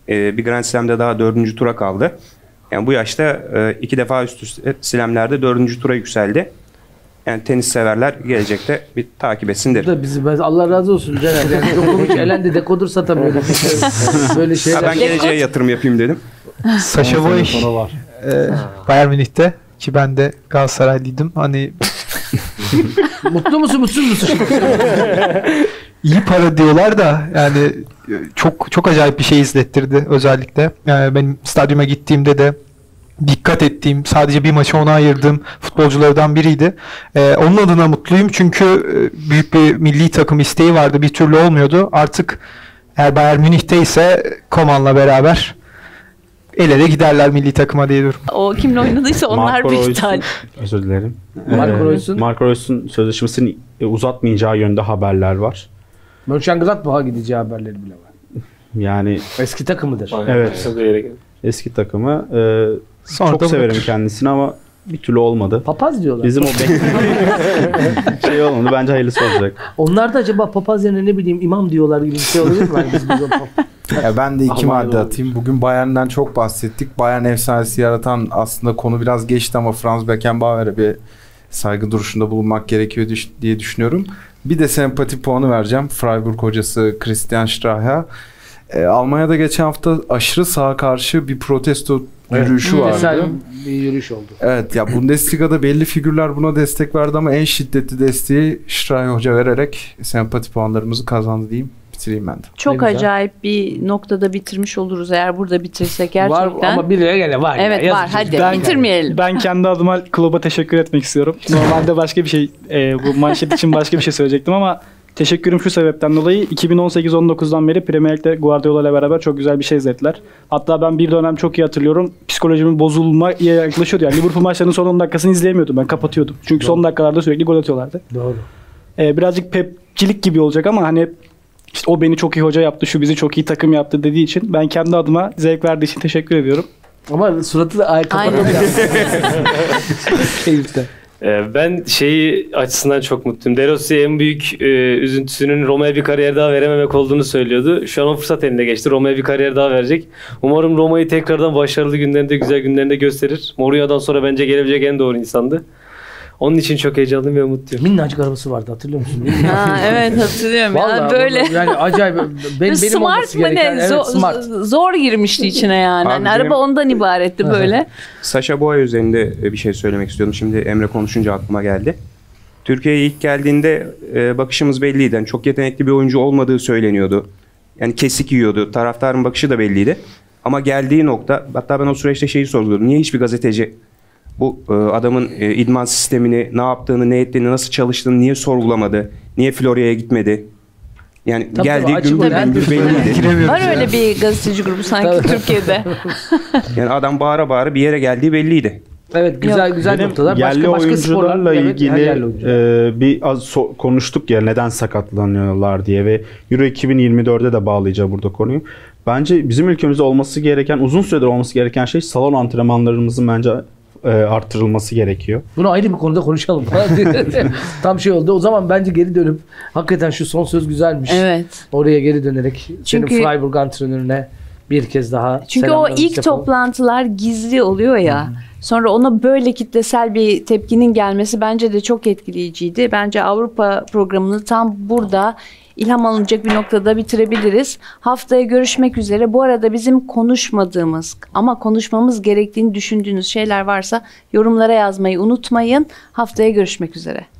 e, bir Grand Slam'de daha dördüncü tura kaldı. Yani bu yaşta e, iki defa üst üste slamlerde dördüncü tura yükseldi. Yani tenis severler gelecekte bir takip etsin Bu derim. da bizi ben- Allah razı olsun Caner. Yani Djokovic elendi dekodur satamıyor. Böyle şeyler. ben geleceğe yatırım yapayım dedim. Sasha Boy e, Bayern Münih'te ki ben de Galatasaraylıydım. Hani Mutlu musun mutsuz musun? iyi para diyorlar da yani e, çok çok acayip bir şey izlettirdi özellikle. Yani benim stadyuma gittiğimde de dikkat ettiğim, sadece bir maçı ona ayırdığım futbolculardan biriydi. Ee, onun adına mutluyum çünkü e, büyük bir milli takım isteği vardı. Bir türlü olmuyordu. Artık eğer Bayern Münih'te ise Koman'la beraber el ele giderler milli takıma diye diyorum. O kimle oynadıysa onlar Marco bir Reus'un- iptal. Özür dilerim. Marco Ee, Reus'un- Marco Reus'un sözleşmesini e, uzatmayacağı yönde haberler var. Mönchengladbach'a gideceği haberleri bile var. Yani Eski takımıdır. evet. Eski takımı. Ee, Sonra çok severim kendisini ama bir türlü olmadı. Papaz diyorlar. Bizim o şey olmadı. Bence hayırlısı olacak. Onlar da acaba papaz yerine ne bileyim imam diyorlar gibi bir şey olabilir mi? Yani biz, biz Ya ben de iki Almanya'da madde atayım. Bugün Bayern'den çok bahsettik. Bayern efsanesi yaratan aslında konu biraz geçti ama Franz Beckenbauer'e bir saygı duruşunda bulunmak gerekiyor diye düşünüyorum. Bir de sempati puanı vereceğim. Freiburg hocası Christian Strahe. Ee, Almanya'da geçen hafta aşırı sağa karşı bir protesto yürüyüşü Evet. vardı. Mesela bir yürüyüş oldu. Evet ya Bundesliga'da belli figürler buna destek verdi ama en şiddetli desteği Strahe Hoca vererek sempati puanlarımızı kazandı diyeyim. Bitireyim ben de. Çok Ne güzel. acayip bir noktada bitirmiş oluruz eğer burada bitirsek gerçekten. Var ama bir lira gene var. ya. Evet var Yazıcı. hadi bitirmeyelim. Ben kendi adıma kluba teşekkür etmek istiyorum. Normalde başka bir şey, e, bu manşet için başka bir şey söyleyecektim ama teşekkürüm şu sebepten dolayı 2018-19'dan beri Premier Lig'de Guardiola ile beraber çok güzel bir şey izlettiler. Hatta ben bir dönem çok iyi hatırlıyorum. Psikolojimin bozulmaya yaklaşıyordu. Yani Liverpool maçlarının son 10 dakikasını izleyemiyordum. Ben kapatıyordum. Çünkü son dakikalarda sürekli gol atıyorlardı. Doğru. Ee, birazcık pepçilik gibi olacak ama hani işte o beni çok iyi hoca yaptı, şu bizi çok iyi takım yaptı dediği için ben kendi adıma zevk verdiği için teşekkür ediyorum. Ama suratı da ay ya. Keyifte. Ee, Ben şeyi açısından çok mutluyum. De Rossi en büyük e, üzüntüsünün Roma'ya bir kariyer daha verememek olduğunu söylüyordu. Şu an o fırsat eline geçti. Roma'ya bir kariyer daha verecek. Umarım Roma'yı tekrardan başarılı günlerinde, güzel günlerinde gösterir. Mourinho'dan sonra bence gelebilecek en doğru insandı. Onun için çok heyecanlıyım ve mutluyum. Minnacık arabası vardı hatırlıyor musun? Ha, evet hatırlıyorum. Vallahi yani böyle. vallahi yani acayip. Ben, benim smart mı ne? Evet, Zor, smart. zor girmişti içine yani. Abi Hani benim- araba ondan ibaretti böyle. Sasha Boy üzerinde e, bir şey söylemek istiyorum. Şimdi Emre konuşunca aklıma geldi. Türkiye'ye ilk geldiğinde e, bakışımız belliydi. Yani çok yetenekli bir oyuncu olmadığı söyleniyordu. Yani kesik yiyordu. Taraftarın bakışı da belliydi. Ama geldiği nokta, hatta ben o süreçte şeyi sorguladım. Niye hiçbir gazeteci bu e, adamın e, idman sistemini, ne yaptığını, ne ettiğini, nasıl çalıştığını niye sorgulamadı? Niye Florya'ya gitmedi? Yani Tabii, geldiği açık gümbür olan- gümbür belliydi. Var öyle bir gazeteci grubu sanki Türkiye'de. Yani adam bağıra bağıra bir yere geldiği belliydi. Evet güzel güzel Benim noktalar. Başka yerli başka oyuncularla sporlar, evet, her ilgili e, bir az so- konuştuk ya neden sakatlanıyorlar diye ve Euro 2024'e de bağlayacağım burada konuyu. Bence bizim ülkemizde olması gereken, uzun süredir olması gereken şey salon antrenmanlarımızın bence e, arttırılması gerekiyor. Bunu ayrı bir konuda konuşalım. Tam şey oldu. O zaman bence geri dönüp hakikaten şu son söz güzelmiş. Evet. Oraya geri dönerek Çünkü- senin Freiburg antrenörüne bir kez daha Çünkü o ilk yapalım. toplantılar gizli oluyor ya. Sonra ona böyle kitlesel bir tepkinin gelmesi bence de çok etkileyiciydi. Bence Avrupa programını tam burada ilham alınacak bir noktada bitirebiliriz. Haftaya görüşmek üzere. Bu arada bizim konuşmadığımız ama konuşmamız gerektiğini düşündüğünüz şeyler varsa yorumlara yazmayı unutmayın. Haftaya görüşmek üzere.